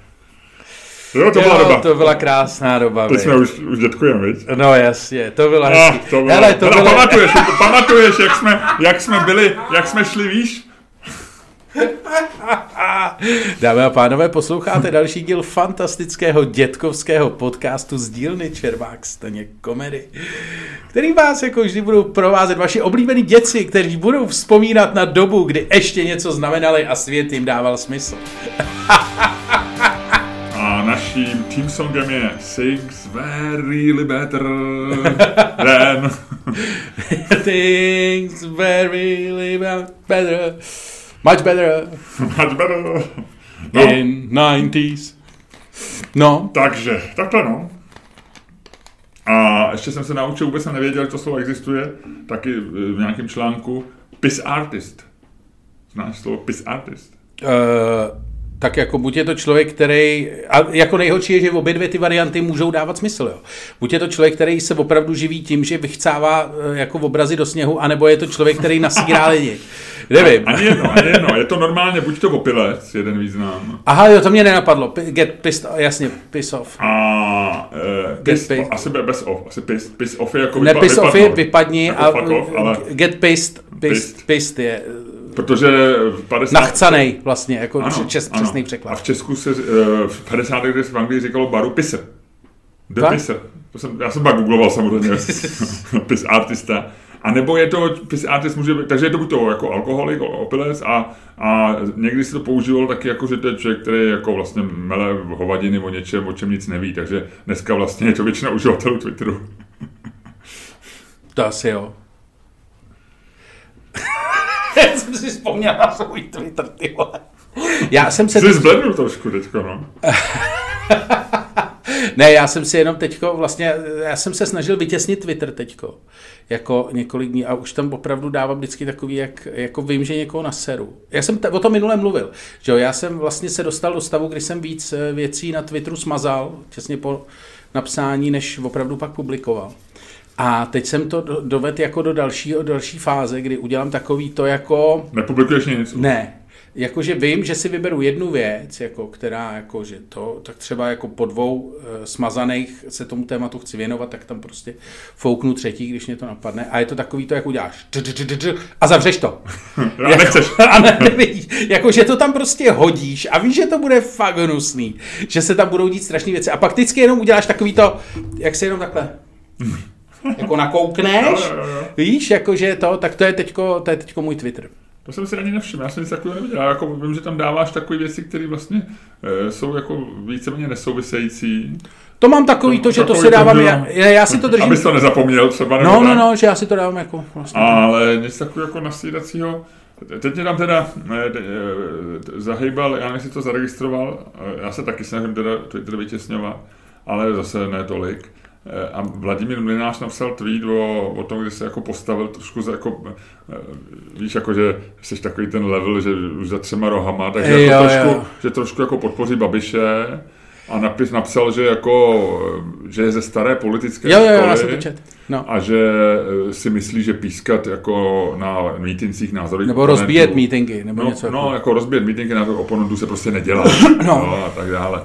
Jo, to byla jo, doba. to byla krásná doba, Teď jsme už, už dětkujeme, viď? No jasně, to bylo Ah, hezký. to bylo, Hele, to bylo... pamatuješ, pamatuješ, jak jsme, jak jsme byli, jak jsme šli, víš? Dámy a pánové, posloucháte další díl fantastického dětkovského podcastu z dílny Červák Staně komedy, který vás jako vždy budou provázet vaši oblíbení děci, kteří budou vzpomínat na dobu, kdy ještě něco znamenali a svět jim dával smysl. Naším team songem je Things Were Really Better Than... Things really better, much better Much better. No, in 90s. No, takže, takhle no. A ještě jsem se naučil, vůbec jsem nevěděl, že to slovo existuje, taky v nějakém článku, piss artist. Znáš slovo piss artist? Uh, tak jako buď je to člověk, který, a jako nejhorší je, že obě dvě ty varianty můžou dávat smysl, jo. Buď je to člověk, který se opravdu živí tím, že vychcává eh, jako obrazy do sněhu, anebo je to člověk, který nasírá lidi. Nevím. Ani jedno, ani jedno. Je to normálně buď to opilec, jeden význam, Aha, jo, to mě nenapadlo. P- Get pissed, jasně, piss off. a uh, piss, pissed. asi be- bez off, asi piss, piss off je jako Ne, vypa- piss off je vypadni Jako a off, ale get pissed, pissed, Pissed. pissed je protože v 50... nachcanej vlastně, jako Ano, čes, ano. přesný A překlad. v Česku se uh, v 50. letech v Anglii říkalo baru pisser. The pisser. To jsem, já jsem pak googloval samozřejmě. Piss artista. A nebo je to, piss artist může být, takže je to buď to jako alkoholik, opilec a, a někdy se to používalo taky jako, že to je člověk, který jako vlastně mele hovadiny o něčem, o čem nic neví, takže dneska vlastně je to většina uživatelů Twitteru. To asi jo. Já jsem si vzpomněl na svůj Twitter, ty vole. Já jsem se... Jsi zblednul trošku teďko, no. Ne, já jsem si jenom teďko vlastně, já jsem se snažil vytěsnit Twitter teďko, jako několik dní a už tam opravdu dávám vždycky takový, jak, jako vím, že někoho naseru. Já jsem t- o tom minule mluvil, že jo, já jsem vlastně se dostal do stavu, kdy jsem víc eh, věcí na Twitteru smazal, těsně po napsání, než opravdu pak publikoval. A teď jsem to do- dovedl jako do další, další fáze, kdy udělám takový to jako, Nepublikuješ nic. ne, jakože vím, že si vyberu jednu věc, jako, která jako, že to, tak třeba jako po dvou e, smazaných se tomu tématu chci věnovat, tak tam prostě fouknu třetí, když mě to napadne. A je to takový to, jak uděláš. A zavřeš to. A nechceš. A ne, nevidíš. Jako, že to tam prostě hodíš a víš, že to bude fakt hnusný. Že se tam budou dít strašné věci. A pak vždycky jenom uděláš takový to, jak se jenom takhle jako nakoukneš, Jo, jo, jo. víš, jakože to, tak to je teďko, to je teďko můj Twitter. To jsem si ani nevšiml, já jsem nic takového neviděl. Já jako vím, že tam dáváš takové věci, které vlastně e, jsou jako víceméně nesouvisející. To mám takový to, že to Takový si dávám, to, já, já, já si to držím. Abys to nezapomněl třeba. nebo No, no, no, že já si to dávám jako vlastně. Ale něco takového jako nasídacího. Teď mě tam teda eh, de- eh, zahýbal, já jestli to zaregistroval, já se taky snažím teda Twitter vytěsňovat, ale zase ne tolik. A Vladimír Mlinář napsal tweet o, o tom, kde se jako postavil trošku za jako, eh, víš, jako, že jsi takový ten level, že už za třema rohama, takže Jo, jako trošku, jo. že trošku jako podpoří Babiše a napis napsal, že jako, eh, že je ze staré politické Jo, jo, jo, školy. já jsem. No. A že eh, si myslí, že pískat jako na mítincích názorových Nebo rozbíjet meetingy, nebo no, něco no, jako. jako rozbíjet meetingy názorových oponentů se prostě nedělá. No. a tak dále.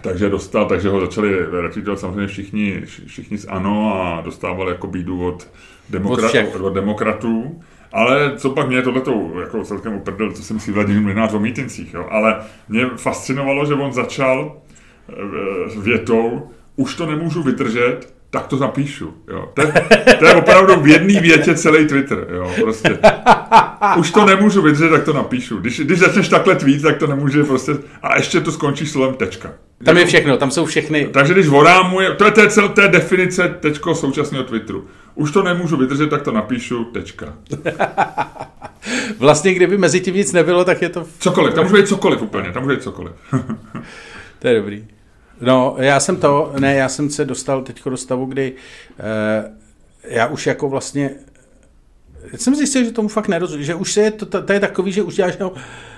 Takže dostal, takže ho začali retweetovat samozřejmě všichni, všichni z ANO a dostával jako bídu od, demokra- od, od demokratů. Ale co pak mě tohleto jako celkem uprdel, co jsem si Vladimír Mlinář o mítincích, jo. Ale mě fascinovalo, že on začal eh, větou, už to nemůžu vydržet, tak to napíšu. Jo. To, je, to je opravdu v jedné větě celý Twitter. Jo, prostě. Už to nemůžu vydržet, tak to napíšu. Když, když začneš takhle tweet, tak to nemůže prostě... A ještě to skončí slovem tečka. Tam je všechno, tam jsou všechny. Takže když vorámuje, to je, to je, cel, to je definice tečko současného Twitteru. Už to nemůžu vydržet, tak to napíšu, tečka. Vlastně, kdyby mezi tím nic nebylo, tak je to, Cokoliv, tam může být cokoliv úplně, tam může být cokoliv. to je dobrý. No, já jsem to, ne, já jsem se dostal teď do stavu, kdy eh, já už jako vlastně, já jsem zjistil, že tomu fakt nerozumím, že už se je to, to, to je takový, že už děláš, no,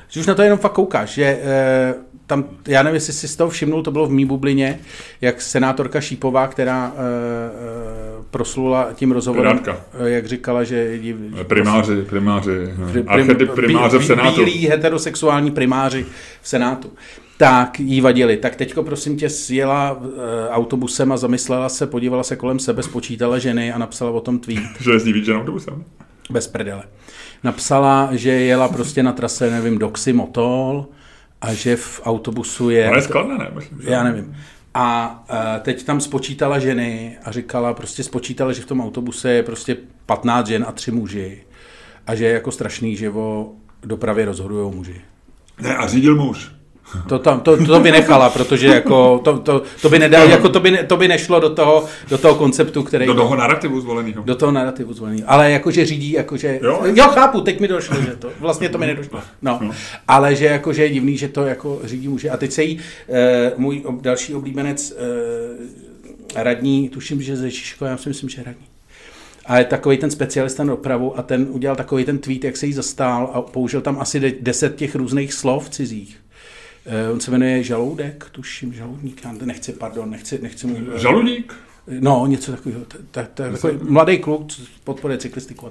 že už na to jenom fakt koukáš, že eh, tam, já nevím, jestli jsi z toho všimnul, to bylo v mý bublině, jak senátorka Šípová, která eh, proslula tím rozhovorem, Pirátka. jak říkala, že Primáři, primáři, Pri- archetyp primáře v Senátu. Bílí heterosexuální primáři v Senátu. Tak jí vadili. Tak teďko prosím tě sjela e, autobusem a zamyslela se, podívala se kolem sebe, spočítala ženy a napsala o tom tweet. Že jezdí víc ženou autobusem. Bez prdele. Napsala, že jela prostě na trase, nevím, Doxy Motol a že v autobusu je... Ale je skladné, ne? Myslím, že... Já nevím. A uh, teď tam spočítala ženy a říkala, prostě spočítala, že v tom autobuse je prostě 15 žen a 3 muži. A že je jako strašný, že o dopravě rozhodují muži. Ne, a řídil muž. To, tam, to, to by nechala, protože jako to, to, to, by nedal, jako to, by, ne, to by nešlo do toho, do toho konceptu, který... Do toho narrativu zvoleného. Do toho narrativu zvoleného. Ale jakože řídí, jakože... Jo? jo, chápu, teď mi došlo, že to... Vlastně to mi nedošlo. No. No. Ale že jakože je divný, že to jako řídí muže. A teď se jí e, můj ob, další oblíbenec e, radní, tuším, že ze Žižko, já si myslím, že radní. A je takový ten specialista na dopravu a ten udělal takový ten tweet, jak se jí zastál a použil tam asi de- deset těch různých slov cizích. Eh, On se jmenuje Žaloudek, tuším, Žaloudník, já nechci, pardon, nechci, nechci mu... Žaludík? No, něco takového. Takový mladý kluk, co podporuje cyklistiku.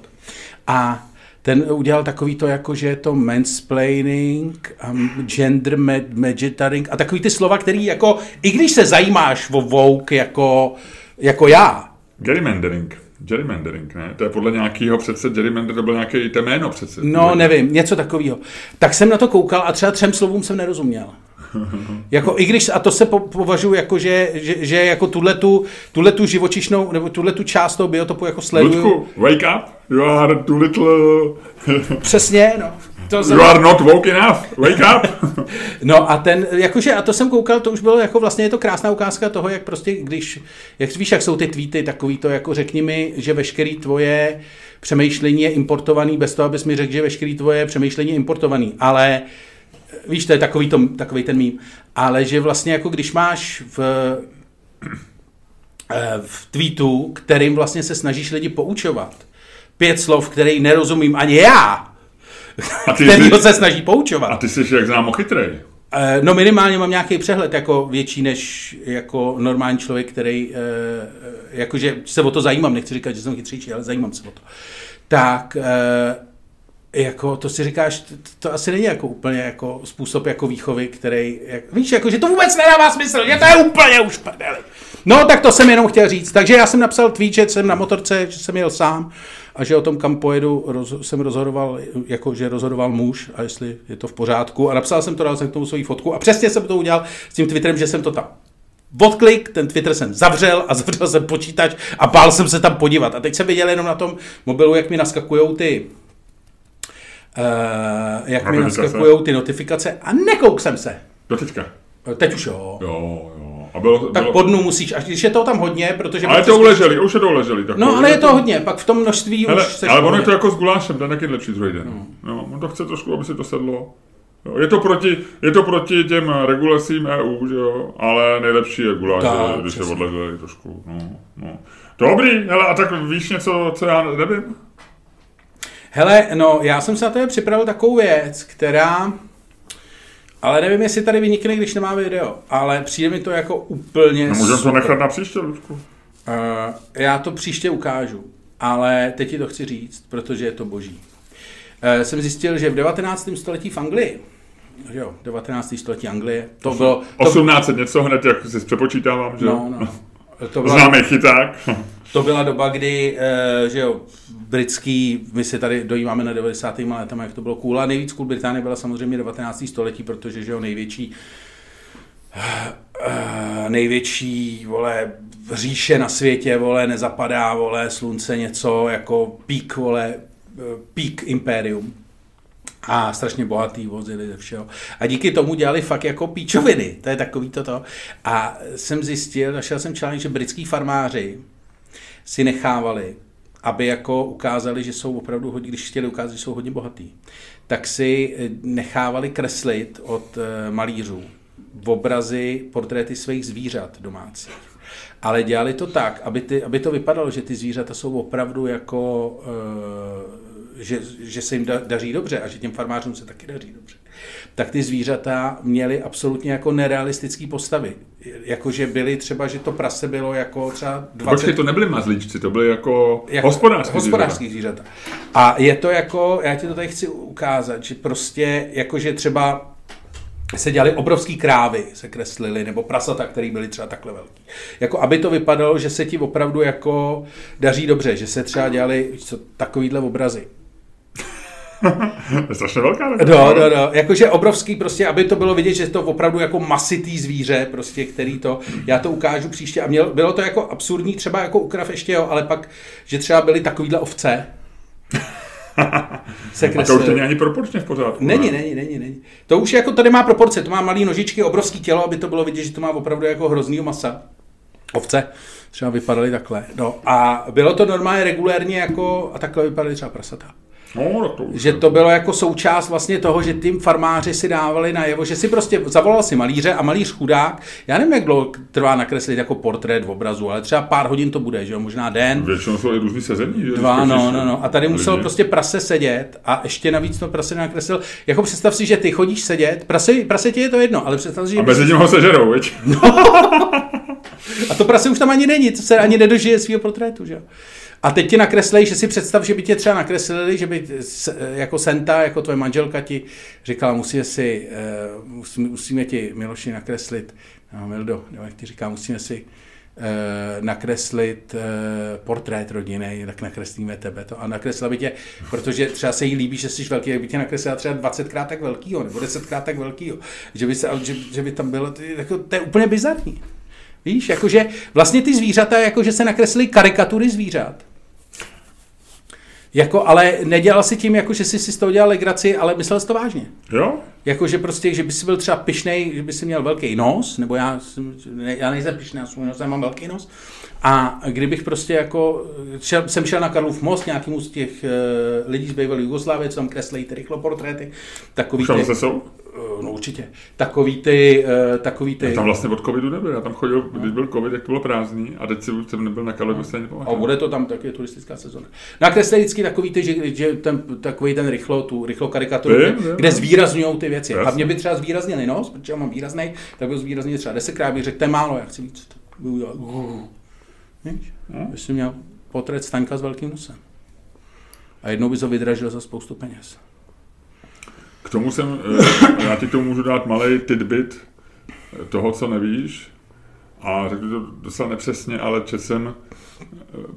a ten udělal takový to, jako že je to mansplaining, um, gender med- meditaring a takový ty slova, který jako, i když se zajímáš o Vogue jako, jako já, Gerrymandering. Gerrymandering, ne? To je podle nějakého přece, gerrymander to byl nějaký to jméno přece. No, nevím, něco takového. Tak jsem na to koukal a třeba třem slovům jsem nerozuměl. Jako, i když, a to se po, považuji jako, že, že, že jako tuhle tu, tuhle tu živočišnou, nebo tuhle tu část toho biotopu jako sleduju. Ludku, wake up, you are too little, Přesně, no. To you are not woke enough, wake up. No a ten, jakože, a to jsem koukal, to už bylo jako vlastně je to krásná ukázka toho, jak prostě, když, jak víš, jak jsou ty tweety, takový to, jako řekni mi, že veškerý tvoje přemýšlení je importovaný, bez toho, abys mi řekl, že veškerý tvoje přemýšlení je importovaný, ale víš, to je takový, to, takový ten mím, ale že vlastně jako když máš v, eh, v tweetu, kterým vlastně se snažíš lidi poučovat, pět slov, který nerozumím ani já, A ty, kterýho jsi, se snaží poučovat. a ty jsi jak známo chytrej. Eh, No minimálně mám nějaký přehled, jako větší než jako normální člověk, který eh, jakože se o to zajímám, nechci říkat, že jsem chytřejší, ale zajímám se o to. Tak eh, jako to si říkáš, to, to asi není jako úplně jako způsob jako výchovy, který, jak, víš, jako, že to vůbec nedává smysl, že to je úplně už prdeli. No, tak to jsem jenom chtěl říct. Takže já jsem napsal tweet, že jsem na motorce, že jsem jel sám a že o tom, kam pojedu, roz, jsem rozhodoval, jako že rozhodoval muž a jestli je to v pořádku. A napsal jsem to, dal jsem k tomu svoji fotku a přesně jsem to udělal s tím Twitterem, že jsem to tam odklik, ten Twitter jsem zavřel a zavřel jsem počítač a bál jsem se tam podívat. A teď jsem viděl jenom na tom mobilu, jak mi naskakují ty Uh, jak mi naskakují ty notifikace a nekouk jsem se. Do teďka. Teď už jo. Jo, jo. A bylo, Tak bylo... po dnu musíš, až když je toho tam hodně, protože... Ale to uleželi, už je to uleželi. Tak No, ale je to hodně, pak v tom množství Hele, už seš ale ono je to jako s gulášem, ten je taky lepší druhý den. No. No, on to chce trošku, aby se to sedlo. Jo, je, to proti, je to proti těm regulacím EU, že jo, ale nejlepší je guláš, Tak, když se přesně. odleželi trošku. No, no. Dobrý, hele, a tak víš něco, co já nevím? Hele, no, já jsem se na tebe připravil takovou věc, která... Ale nevím, jestli tady vynikne, když nemá video, ale přijde mi to jako úplně No, můžeme to nechat na příště, Ludku. Uh, já to příště ukážu, ale teď ti to chci říct, protože je to boží. Uh, jsem zjistil, že v 19. století v Anglii, jo, 19. století Anglie, to bylo... To, 1800 něco hned, jak si přepočítávám, že jo? no, no, to byla, Známý chyták. to byla doba, kdy, uh, že jo, britský, my se tady dojímáme na 90. letama, jak to bylo cool, a nejvíc cool Británie byla samozřejmě 19. století, protože, že jo, největší eh, největší, vole, říše na světě, vole, nezapadá, vole, slunce něco jako pík, vole, eh, pík impérium. A strašně bohatý vozili ze všeho. A díky tomu dělali fakt jako píčoviny. To je takový toto. A jsem zjistil, našel jsem článek, že britský farmáři si nechávali, aby jako ukázali, že jsou opravdu hodně, když chtěli ukázat, že jsou hodně bohatý, tak si eh, nechávali kreslit od eh, malířů obrazy, portréty svých zvířat domácích. Ale dělali to tak, aby, ty, aby to vypadalo, že ty zvířata jsou opravdu jako, uh, že, že se jim da, daří dobře a že těm farmářům se taky daří dobře. Tak ty zvířata měly absolutně jako nerealistické postavy. Jakože byly třeba, že to prase bylo jako třeba 20... Počkej, to nebyli mazlíčci, to byli jako, Jako hospodářské hospodářský zvířata. A je to jako, já ti to tady chci ukázat, že prostě, jakože třeba se dělali obrovský krávy, se kreslili, nebo prasata, které byly třeba takhle velký. Jako aby to vypadalo, že se ti opravdu jako daří dobře, že se třeba dělali co, takovýhle obrazy. Je strašně velká. No, no, no. Jakože obrovský prostě, aby to bylo vidět, že to opravdu jako masitý zvíře, prostě, který to, já to ukážu příště. A měl, bylo to jako absurdní, třeba jako u krav ještě, jo, ale pak, že třeba byly takovýhle ovce, se kreslil. A to už není ani proporčně v pořádku. Není, není, není, není. To už jako tady má proporce, to má malý nožičky, obrovský tělo, aby to bylo vidět, že to má opravdu jako hroznýho masa. Ovce třeba vypadaly takhle. No a bylo to normálně regulérně jako, a takhle vypadaly třeba prasata. No, to že to bylo jako součást vlastně toho, že tím farmáři si dávali najevo, že si prostě zavolal si malíře a malíř chudák, já nevím, jak dlouho trvá nakreslit jako portrét v obrazu, ale třeba pár hodin to bude, že jo, možná den. Většinou jsou i různý sezení. Že? Dva, no, no, no. A tady musel lidi. prostě prase sedět a ještě navíc to prase nakreslil. Jako představ si, že ty chodíš sedět, prase, prase ti je to jedno, ale představ si, že... A mezi tím ho sežerou, viď? No. a to prase už tam ani není, to se ani nedožije svého portrétu, že jo. A teď ti nakreslej, že si představ, že by tě třeba nakreslili, že by jako Senta, jako tvoje manželka ti říkala, musíme si, musíme, musíme ti Miloši nakreslit, no, Mildo, jak ti říká, musíme si nakreslit portrét rodiny, tak nakreslíme tebe to. A nakreslila by tě, protože třeba se jí líbí, že jsi velký, jak by tě nakreslila třeba 20krát tak velkýho, nebo 10krát tak velkýho. Že by, se, že, že by tam bylo, jako, to je úplně bizarní. Víš, jakože vlastně ty zvířata, jakože se nakreslí karikatury zvířat, jako, ale nedělal si tím, jako, že jsi si z toho dělal legraci, ale myslel jsi to vážně. Jo? Jako, že prostě, že by si byl třeba pišnej, že by si měl velký nos, nebo já, ne, já nejsem pišnej, já svůj nos, já mám velký nos. A kdybych prostě jako, šel, jsem šel na Karlův most, nějakým z těch uh, lidí z bývalé Jugoslávie, co tam kreslejí ty rychloportréty, takový Už ty, jsou? Uh, no určitě. Takový ty, uh, takový ty... Já tam vlastně od covidu nebyl, já tam chodil, no. když byl covid, jak to bylo prázdný a teď jsem nebyl na Karlově no. A bude to tam taky turistická sezóna. Na kresle vždycky takový ty, že, že ten, takový ten rychlo, tu rychlo karikaturu, kde, kde zvýrazňují ty věci. Jasně. A mě by třeba zvýraznili nos, protože já mám výrazný, tak by zvýraznili třeba desetkrát, bych řekl, to je málo, já chci víc. Víš? No. Bych si měl potret Stanka s velkým nosem. A jednou by to vydražil za spoustu peněz. K tomu jsem, eh, já ti k tomu můžu dát malý tidbit toho, co nevíš. A řeknu to docela nepřesně, ale četl jsem, eh,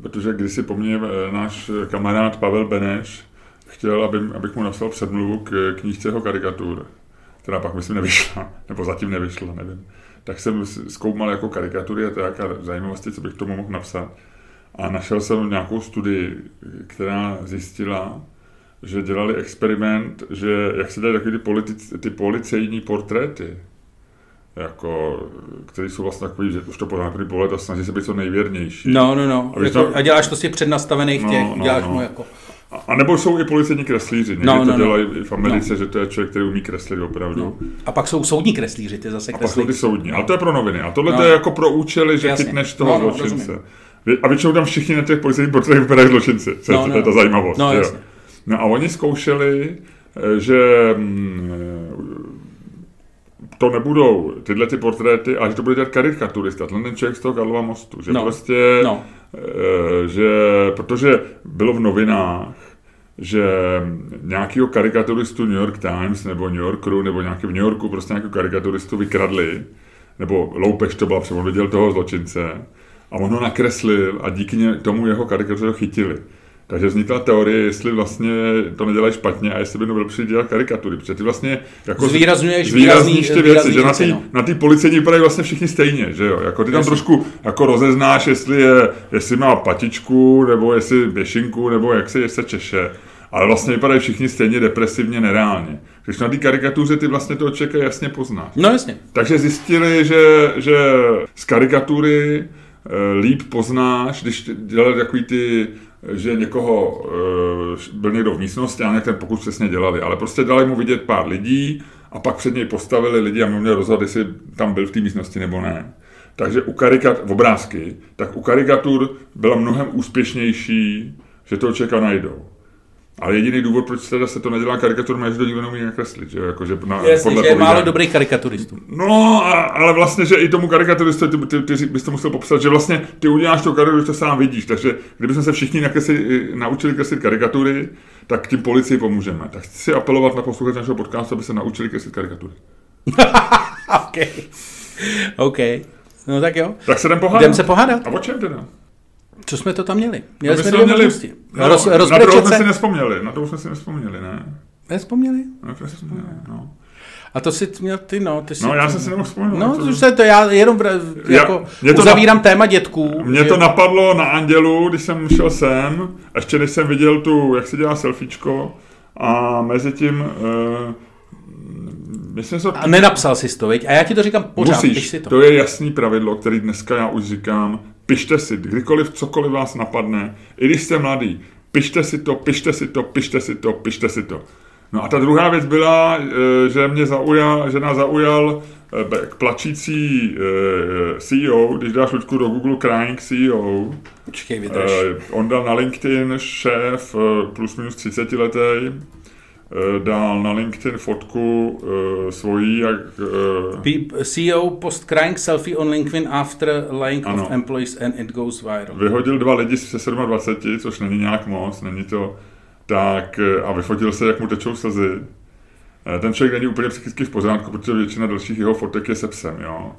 protože kdysi po mně eh, náš kamarád Pavel Beneš chtěl, aby, abych mu napsal předmluvu k knížce jeho karikatur, která pak myslím nevyšla, nebo zatím nevyšla, nevím. Tak jsem zkoumal jako karikatury a tak a zajímavosti, co bych tomu mohl napsat. A našel jsem nějakou studii, která zjistila, že dělali experiment, že jak se dělají takový ty, politic, ty policejní portréty, jako, který jsou vlastně takový, že už to podá první pohled a snaží se být co nejvěrnější. No, no, no. A, jako, to, a děláš to si přednastavených no, těch, no, děláš no. mu jako... A, a nebo jsou i policejní kreslíři. No, no, to no. dělají no. v Americe, no. že to je člověk, který umí kreslit opravdu. No. A pak jsou soudní kreslíři, ty zase kreslí. A pak jsou ty soudní, ale to je pro noviny. A tohle no. to je jako pro účely, že Jasně. chytneš toho no, no, zločince. A většinou tam všichni na těch policejních portrétech vypadají zločinci. Co no, no. je ta zajímavost. No, jo. No a oni zkoušeli, eh, že mm, to nebudou tyhle ty portréty, ale že to bude dělat karikaturista, ten člověk z toho Karlova mostu. Že no. prostě, no. Eh, že, protože bylo v novinách, že nějakýho karikaturistu New York Times nebo New Yorkeru nebo nějaký v New Yorku prostě nějakého karikaturistu vykradli, nebo Loupeš to byla, on viděl toho zločince a on ho nakreslil a díky tomu jeho karikatuře chytili. Takže vznikla teorie, jestli vlastně to nedělají špatně a jestli by nebylo lepší dělat karikatury. Protože ty vlastně jako zvýrazňuješ zvýrazníš ty věci, že na ty, no. na policejní vypadají vlastně všichni stejně, že jo. Jako ty tam Jasně. trošku jako rozeznáš, jestli, je, jestli má patičku, nebo jestli běšinku, nebo jak se, jak se češe. Ale vlastně vypadají všichni stejně depresivně, nereálně. Když na té karikatuře ty vlastně toho člověka jasně poznáš. No jasně. Takže zjistili, že, že z karikatury eh, líp poznáš, když dělali takový ty že někoho, eh, byl někdo v místnosti a nějak ten pokus přesně dělali, ale prostě dali mu vidět pár lidí a pak před něj postavili lidi a my měli rozhodl, jestli tam byl v té místnosti nebo ne. Takže u karikat, v obrázky, tak u karikatur byla mnohem úspěšnější, že toho člověka najdou. Ale jediný důvod, proč teda se to nedělá karikatur, je, že to nikdo neumí nakreslit. Že, jako, že na, Jasně, podle že je málo dobrých karikaturistů. No, a, ale vlastně, že i tomu karikaturistu ty, ty, ty, bys to musel popsat, že vlastně ty uděláš tu karikaturu, to sám vidíš. Takže kdybychom se všichni nakresli, naučili kreslit karikatury, tak tím policii pomůžeme. Tak chci si apelovat na posluchače našeho podcastu, aby se naučili kreslit karikatury. OK. OK. No tak jo. Tak se jdem pohádat. Jdem se pohádat. A o čem teda? Co jsme to tam měli? Měli No, jsme dvě měli, možnosti. no, Roz, na druhou rozbrečet jsme si se? nespomněli, na to jsme si nespomněli, ne? Nespomněli? No, to vzpomněli, no. A to si měl ty, no. Ty si no já jsem si nemohl vzpomenout. No, to- to, se to já jenom jako mě to uzavírám téma dětků. Mě že- to napadlo na Andělu, když jsem šel sem, ještě než jsem viděl tu, jak se dělá selfiečko, a mezi tím, uh, myslím, že to A nenapsal jsi to, viď? A já ti to říkám pořád, musíš, si to. to je jasný pravidlo, který dneska já už říkám, pište si, kdykoliv cokoliv vás napadne, i když jste mladý, pište si to, pište si to, pište si to, pište si to. No a ta druhá věc byla, eh, že mě zaujal, že nás zaujal eh, k plačící eh, CEO, když dáš Luďku do Google Crying CEO, Počkej, vydrž. Eh, on dal na LinkedIn šéf eh, plus minus 30 letý, eh, dal na LinkedIn fotku eh, svojí, jak eh, P- CEO post crying selfie on LinkedIn after lying Ano. of employees and it goes viral. vyhodil dva lidi se 27, což není nějak moc, není to tak, eh, a vyfotil se, jak mu tečou slzy. Eh, Ten člověk není úplně psychicky v pořádku, protože většina dalších jeho fotek je se psem, jo.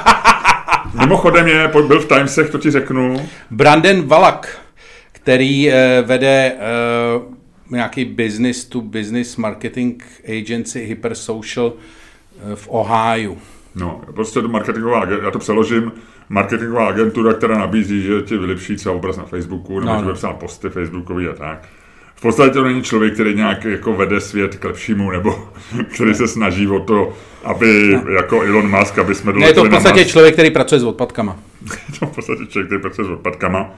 Mimochodem je, byl v Timesech, to ti řeknu, Brandon Valak, který eh, vede eh, nějaký business to business marketing agency Hypersocial eh, v Ohio. No, prostě to marketingová agentura, já to přeložím, marketingová agentura, která nabízí, že ti vylepší třeba obraz na Facebooku, nebo No, no, že no. psát posty Facebookový a tak. V podstatě to není člověk, který nějak jako vede svět k lepšímu, nebo který se snaží o to, aby jako Elon Musk, aby jsme Ne, je to v doletěli na podstatě člověk, který pracuje s odpadkama. Je to v podstatě člověk, který pracuje s odpadkama.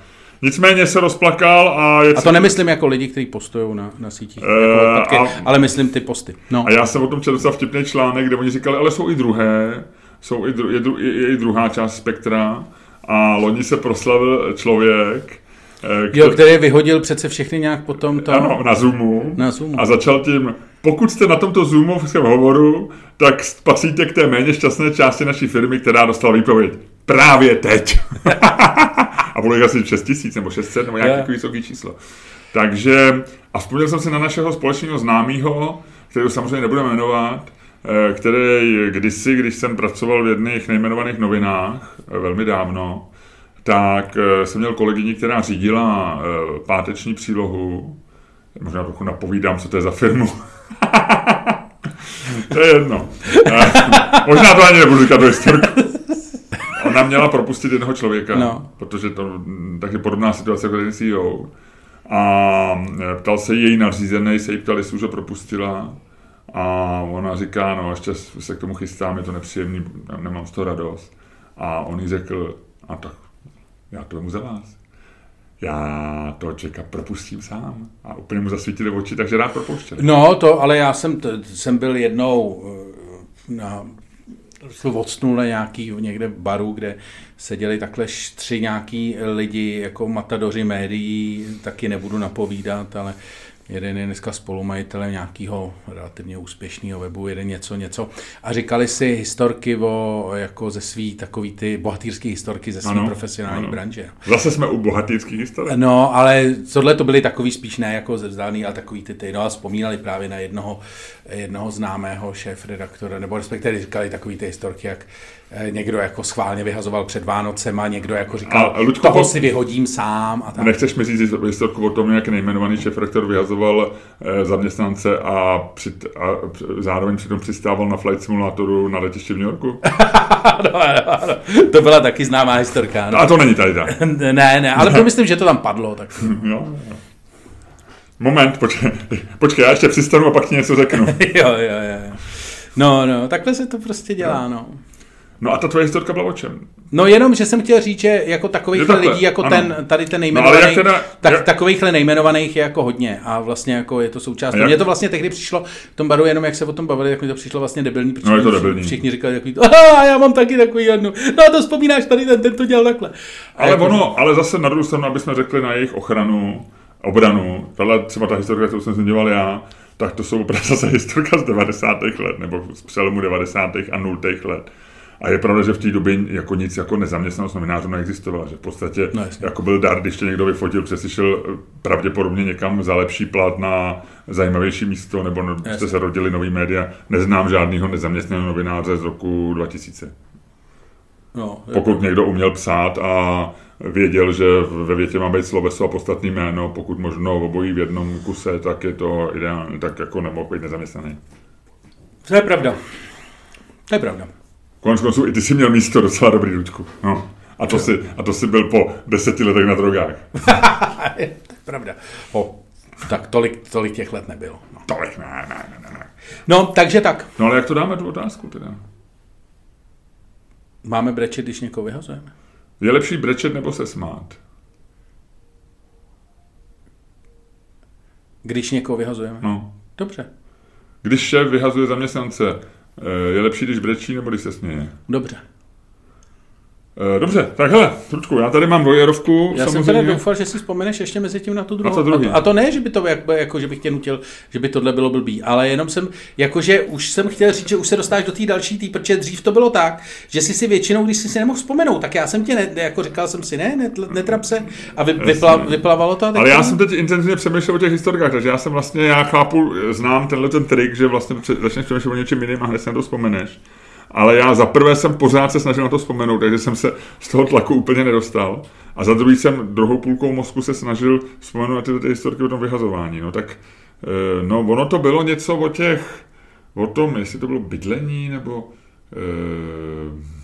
Nicméně se rozplakal a je A to nemyslím jako lidi, kteří postují na, na sítích, Eh, jako odpadky, a- ale myslím ty posty. No. A já jsem o tom četl docela vtipný článek, kde oni říkali, ale jsou i druhé, jsou i, dru, je, dru, je, je i druhá část spektra a loni se proslavil člověk, eh, Jo, který vyhodil přece všechny nějak potom to... ano, na Zoomu, Na Zoomu. a začal tím, pokud jste na tomto Zoomovském hovoru, tak patříte k té méně šťastné části naší firmy, která dostala výpověď. Právě teď. a bylo jich asi 6 tisíc nebo 600 nebo nějaké Jo. takový vysoký číslo. Takže, a vzpomněl jsem si na našeho společného známého, kterého samozřejmě nebudeme jmenovat, eh, který kdysi, když jsem pracoval v jedných nejmenovaných novinách, eh, velmi dávno, tak eh, jsem měl kolegyni, která řídila páteční přílohu. Možná trochu napovídám, co to je za firmu. to je jedno. Možná to ani nebudu říkat do historku. Ona měla propustit jednoho člověka, No. protože to takže podobná situace jako ten CEO. A eh, ptal se jí její nadřízený, se jí ptal, jestli už ho propustila. A ona říká, no ještě se k tomu chystám, je to nepříjemný, nemám z toho radost. A on jí řekl, a tak já to vemu za vás. Já toho člověka propustím sám. A úplně mu zasvítili oči, takže rád propouštěl. No, to, ale já jsem, t- jsem byl jednou eh, na odstnul na nějaký někde baru, kde seděli takhle tři nějaký lidi, jako matadoři médií, taky nebudu napovídat, ale jeden je dneska spolumajitelem nějakého relativně úspěšného webu, jeden něco, něco. A říkali si historky o, jako ze svý, takový ty bohatýrský historky ze své Ano, profesionální ano. branže. Zase jsme u bohatýrských historií. No, ale tohle to byly takový spíš ne jako ze vzdálený, ale takový ty, ty no a vzpomínali právě na jednoho, jednoho známého šéf-redaktora, nebo respektive říkali takový ty historky, jak někdo jako schválně vyhazoval před Vánocema, někdo jako říkal, A, Luďko, toho si vyhodím sám a tak. Nechceš mi říct historku o tom, jak nejmenovaný šéf-rektor vyhazoval eh, zaměstnance a, přit, a zároveň přitom přistával na flight simulátoru na letišti v New Yorku? ano, ano, ano. To byla taky známá historka. No. A to není tady tak. Ne, ne, ale to myslím, že to tam padlo. Tak. Jo, jo. Moment, počkej, počkej, já ještě přistanu a pak ti něco řeknu. jo, jo, jo. No, no, takhle se to prostě dělá, no. No a ta tvoje historka byla o čem? No jenom, že jsem chtěl říct, že jako takových lidí, jako ano. ten, tady ten No, nejmenovaný, jak teda- tak jak- takovýchhle nejmenovaných je jako hodně a vlastně jako je to součást. A jak- Mně to vlastně tehdy přišlo v tom baru, jenom jak se o tom bavili, tak mi to přišlo vlastně debilní, protože No, je to všichni- debilní. všichni říkali takový to, aha, já mám taky takový jednu, no a to vzpomínáš tady, ten, ten to dělal takhle. A Ale jako, ono, ale zase na druhou stranu, aby jsme řekli na jejich ochranu, obranu, tahle třeba ta historka, kterou jsem zmiňoval já, tak to jsou opravdu zase historka z 90. let, nebo z přelomu 90. a 0. let. A je pravda, že v té době jako nic jako nezaměstnanost novinářů neexistovala, že v podstatě No, jako byl dar, když tě někdo vyfotil, přesi šel eh, pravděpodobně někam za lepší plat na zajímavější místo, nebo no, jste se rodili nový média. Neznám žádného nezaměstnaného novináře z roku 2000. No, Pokud někdo uměl psát a věděl, že ve větě má být sloveso a podstatný jméno, pokud možno obojí v jednom kuse, tak je to ideální, tak jako nemohl být nezaměstnaný. To je pravda. To je pravda. Konec konců i ty si měl místo docela dobrý, Ludku. No. A to, si, a to si byl po deseti letech na drogách. pravda. O, tak tolik, tolik těch let nebylo. No. Tolik, ne, ne, ne, ne. no, takže tak. No ale jak to dáme tu otázku teda? Máme brečet, když někoho vyhazujeme? Je lepší brečet nebo se smát? Když někoho vyhazujeme? No. Dobře, Když šéf vyhazuje zaměstnance, je lepší, když brečí nebo když se směje? dobře. Eh, Dobře, tak hele, Tručku, já tady mám dvojerovku, Já jsem samozřejmě. teda doufal, že si vzpomeneš ještě mezi tím na tu druhou. co druhý? A, to, a to ne, že by to jako, jako, že bych tě nutil, že by tohle bylo blbý, ale jenom jsem, jakože už jsem chtěl říct, že už se dostáváš do té další tý, protože dřív to bylo tak, že jsi si většinou, když jsi si nemohl vzpomenout, tak já jsem tě, ne, jako říkal jsem si, ne, netrap se a vy, vypla, vyplavalo to. a Ale já to- jsem teď intenzivně přemýšlel o těch historkách, takže já jsem vlastně, já chápu, znám tenhle ten trik, že vlastně začneš přemýšlet o něčem jiným a hned se na to vzpomeneš. Ale já za prvé jsem pořád se snažil na to vzpomenout, takže jsem se z toho tlaku úplně nedostal. A za druhý jsem druhou půlkou mozku se snažil vzpomenout na tyhle ty historky o tom vyhazování. No tak, eh, no ono to bylo něco o těch, o tom, jestli to bylo bydlení, nebo eh,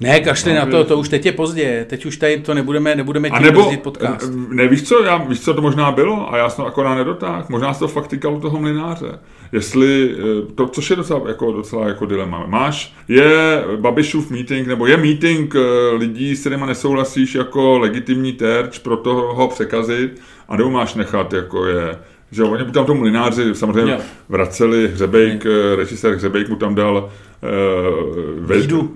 Ne, kašli No, na to, to už teď je pozdě, teď už tady to nebudeme, nebudeme A tím nebo, brzdit podcast. ne, víš co, já, víš co to možná bylo a já jsem to akorát nedotáhl, možná se to fakt týkalo toho mlináře. Jestli, eh, to, což je docela jako, docela jako dilema. Máš, je Babišův meeting, nebo je meeting eh, lidí, s kterými nesouhlasíš jako legitimní terč pro toho ho překazit, a nebo máš nechat, jako je, že oni mu tam tomu mlináři samozřejmě Jo. vraceli Hřebejk, eh, režisér Hřebejk mu tam dal uh, Bídu.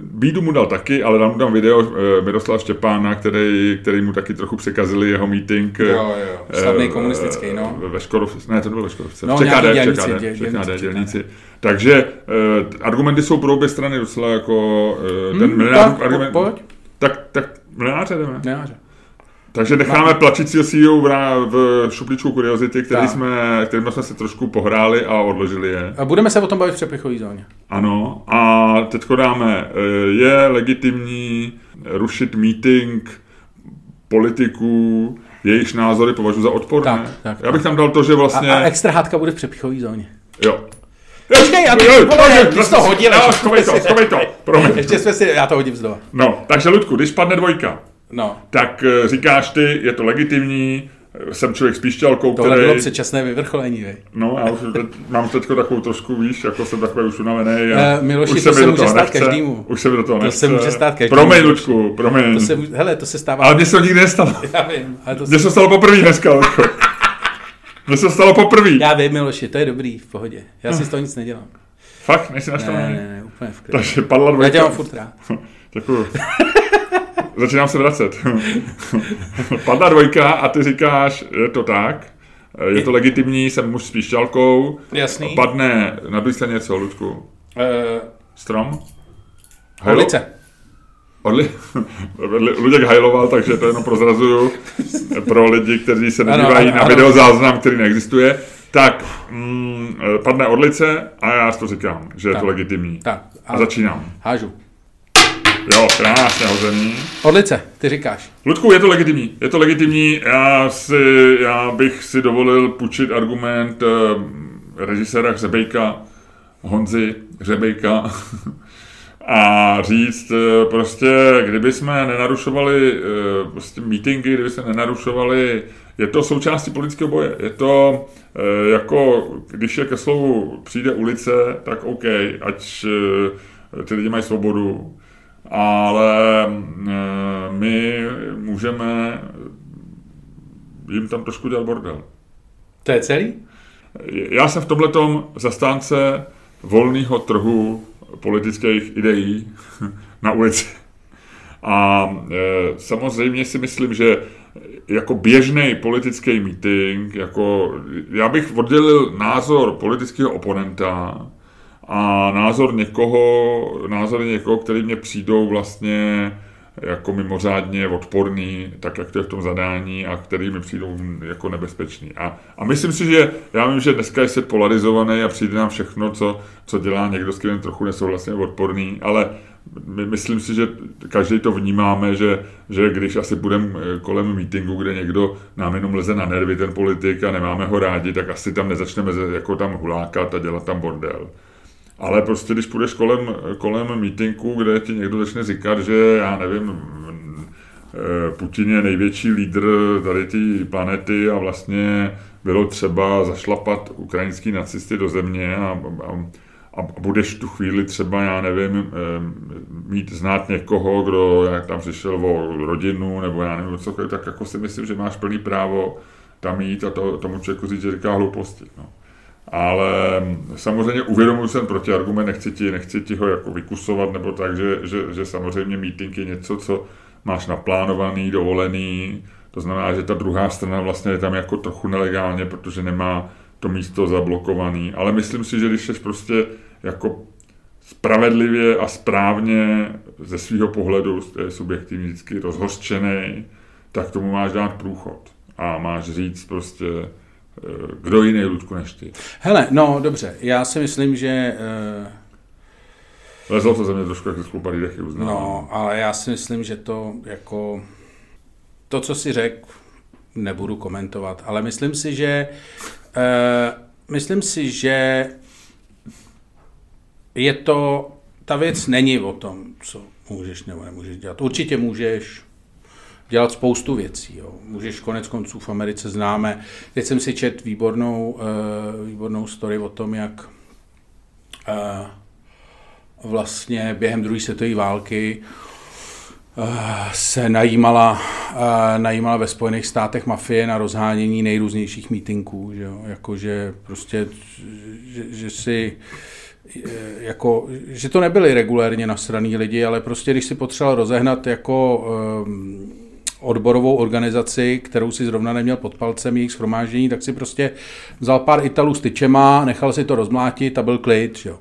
Bídu mu dal taky, ale dal mu tam video eh, Miroslava Štěpána, který, který mu taky trochu překazili jeho meeting. eh, Jo, jo, slavný eh, komunistický, no. Ve Škodov, ne, to nebylo ve Škodovce. No, v ČKD, dělníci, ČKD, dě- ČKD, dělníci, dělníci. Takže argumenty jsou pro obě strany docela jako ten Hmm, tak, argument. pojď. Tak, tak mlináře jdeme. Ne, že. Takže necháme plačícího CEO v, šuplíčku kuriozity, který Tak. jsme, kterým jsme se trošku pohráli a odložili je. A budeme se o tom bavit v přepichové zóně. Ano, a teď dáme, eh, je legitimní rušit meeting politiků, jejichž názory považuji za odporné. Tak, tak, Já bych tam dal to, že A, vlastně... a extra hádka bude v přepichové zóně. Jo. Počkej, já to, vole, ty jsi to hodil. Jo, schovej to, schovej to, promiň. Ještě jsme si, já to hodím znova. No, takže Ludku, když padne dvojka, No, tak eh, říkáš ty, je to legitimní, eh, jsem člověk s píšťalkou, tohle který... bylo předčasné vyvrcholení, vej. No, já už teď, mám teď takovou trošku, víš, jako jsem takový už unavený. A Eh, Miloši, už to mi se do může toho stát nechce, každému. Už se mi do toho To nechce. se může stát každému. Promiň, Lučku, promiň. To se, hele, to se stává. Ale mně se to nikdy nestalo. Já vím, ale to Mně se... se stalo poprvé dneska, Lučku. Mně se stalo poprvé. Já vím, Miloši, to je dobrý, v pohodě. Já si z toho nic nedělám. Fakt, nejsi Ne, naštvaný? ne, ne, úplně v klidu. Takže padla Já dvojka. tě mám furt rád. Děkuju. Začínám se vracet. Padla dvojka a ty říkáš, je to tak, je to legitimní, jsem muž s píšťalkou. Jasný. Padne na druhé straně co, Lučku? Uh, Strom? Holice. Orli... Luděk hajloval, takže to jenom prozrazuju pro lidi, kteří se nedívají ano, na ano. videozáznam, který neexistuje. Tak, mm, padne Orlice a já to říkám, že je Tak. to legitimní. Tak, A začínám. hážu. Jo, krásně hozený. Orlice, ty říkáš. Ludku, je to legitimní. Je to legitimní. Já, si, já bych si dovolil půjčit argument eh, režiséra Hřebejka, Honzy Hřebejka, a říct eh, prostě, kdyby jsme nenarušovali eh, prostě meetingy, kdyby se nenarušovali, je to součástí politického boje. Je to eh, jako, když je ke slovu přijde ulice, tak OK, ať eh, ty lidi mají svobodu, ale eh, my můžeme jim tam trošku dělat bordel. To je celý? Já jsem v tomhletom zastánce volného trhu politických ideí na ulici. A e, samozřejmě si myslím, že jako běžný politický meeting, jako já bych oddělil názor politického oponenta a názor někoho, názory někoho, který mě přijdou vlastně jako mimořádně odporný, tak jak to je v tom zadání a který mi přijdou jako nebezpečný. A, a myslím si, že já vím, že dneska je svět polarizovaný a přijde nám všechno, co, co dělá někdo, s kým trochu nesouhlasně odporný, ale my, myslím si, že každý to vnímáme, že, že když asi budeme kolem meetingu, kde někdo nám jenom leze na nervy, ten politik, a nemáme ho rádi, tak asi tam nezačneme jako tam hulákat a dělat tam bordel. Ale prostě, když půjdeš kolem, kolem meetingu, kde ti někdo začne říkat, že já nevím, eh, Putin je největší lídr tady té planety a vlastně bylo třeba zašlapat ukrajinský nacisty do země a, a, a budeš tu chvíli třeba, já nevím, eh, mít znát někoho, kdo jak tam přišel o rodinu, nebo já nevím, co, tak jako si myslím, že máš plný právo tam jít a to, tomu člověku říct, že říká hlouposti. No. Ale samozřejmě uvědomuji ten protiargument, nechci ti, nechci ti ho jako vykusovat, nebo tak, že, že, že samozřejmě meeting je něco, co máš naplánovaný, dovolený, to znamená, že ta druhá strana vlastně je tam jako trochu nelegálně, protože nemá to místo zablokovaný. Ale myslím si, že když jsi prostě jako spravedlivě a správně ze svého pohledu, to je vždycky rozhořčený, tak tomu máš dát průchod. A máš říct prostě, kdo jiný, Ludku, než ty? Hele, no dobře, já si myslím, že... Uh... Lezlo to ze mě trošku jak sklupaný dechy, uznám. No, ale já si myslím, že to jako... To, co si řekl, nebudu komentovat, ale myslím si, že... Uh, myslím si, že je to... Ta věc není o tom, co můžeš nebo nemůžeš dělat. Určitě můžeš, dělat spoustu věcí. Jo. Můžeš konec konců v Americe známe. Teď jsem si čet výbornou, uh, výbornou story o tom, jak uh, vlastně během druhé světové války uh, se najímala, najímala ve Spojených státech mafie na rozhánění nejrůznějších mítinků. Že jo. Jakože prostě, že, že si jako, že to nebyli regulérně nasraný lidi, ale prostě když si potřeboval rozehnat jako um, odborovou organizaci, kterou si zrovna neměl pod palcem jejich schromáždění, tak si prostě vzal pár Italů s tyčema, nechal si to rozmlátit a byl klid, jo.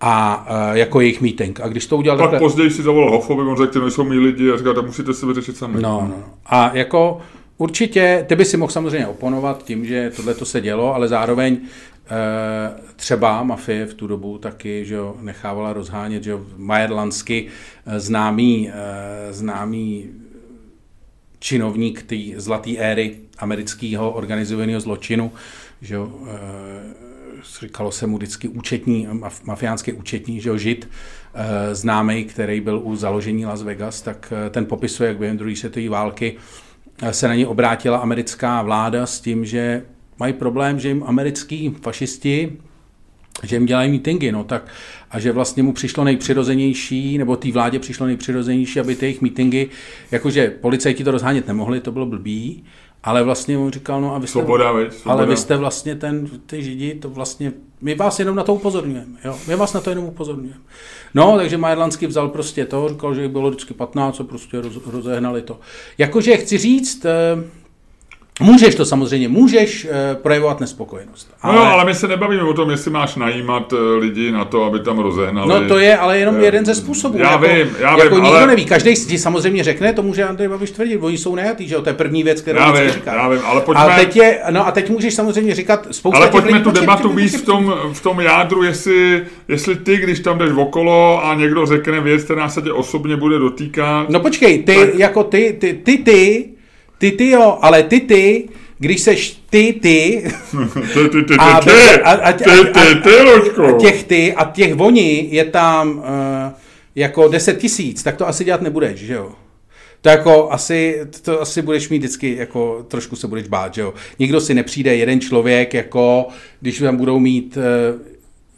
A uh, jako jejich meeting. A když to udělal... Pak takhle... později si zavolal Hofovi, on řekl, že jsou mý lidi a říkal, tak musíte si vyřešit sami. No, no. A jako určitě, ty by si mohl samozřejmě oponovat tím, že tohle to se dělo, ale zároveň eh, třeba mafie v tu dobu taky že jo, nechávala rozhánět, že jo, Majerlansky eh, známý, známý činovník té zlaté éry amerického organizovaného zločinu, že jo, e, říkalo se mu vždycky účetní, mafiánský účetní, že jo, žid, e, známý, který byl u založení Las Vegas, tak e, ten popisuje, jak během druhé světové války se na ně obrátila americká vláda s tím, že mají problém, že jim americký fašisti že jim dělají mítingy, no tak a že vlastně mu přišlo nejpřirozenější, nebo té vládě přišlo nejpřirozenější, aby ty jejich mítingy, jakože policajti to rozhánět nemohli, to bylo blbý, ale vlastně on říkal, no a vy jste, svoboda, vy, svoboda. ale vy jste vlastně ten, ty židi, to vlastně, my vás jenom na to upozorňujeme, jo, my vás na to jenom upozorňujeme. No, takže Majerlanský vzal prostě to, říkal, že bylo vždycky 15, co prostě roz, rozehnali to. Jakože chci říct, eh, Můžeš to samozřejmě, můžeš uh, projevovat nespokojenost. Ale... No, ale my se nebavíme o tom, jestli máš najímat uh, lidi na to, aby tam rozehnali. No to je ale jenom uh, jeden ze způsobů. Já jako, vím, já jako vím, nikdo ale... neví. Každý si samozřejmě řekne, to může Andrej Babiš tvrdit, oni jsou nejatý, že jo, to je první věc, kterou já vím, říká. Já vím, ale pojďme... A teď, je, no a teď můžeš samozřejmě říkat spousta Ale pojďme lidí, tu debatu víc v tom, v tom jádru, jestli, jestli ty, když tam jdeš okolo a někdo řekne věc, která se tě osobně bude dotýkat. No počkej, ty, tak... jako ty, ty, ty, ty, ty, ty jo, ale ty, ty, když seš ty, ty, ty, ty, ty, a, ty, a, a, ty, ty, ty, a těch ty a těch voní je tam uh, jako 10 tisíc, tak to asi dělat nebudeš, že jo? To jako asi, to asi budeš mít vždycky, jako trošku se budeš bát, že jo? Nikdo si nepřijde, jeden člověk, jako když tam budou mít uh,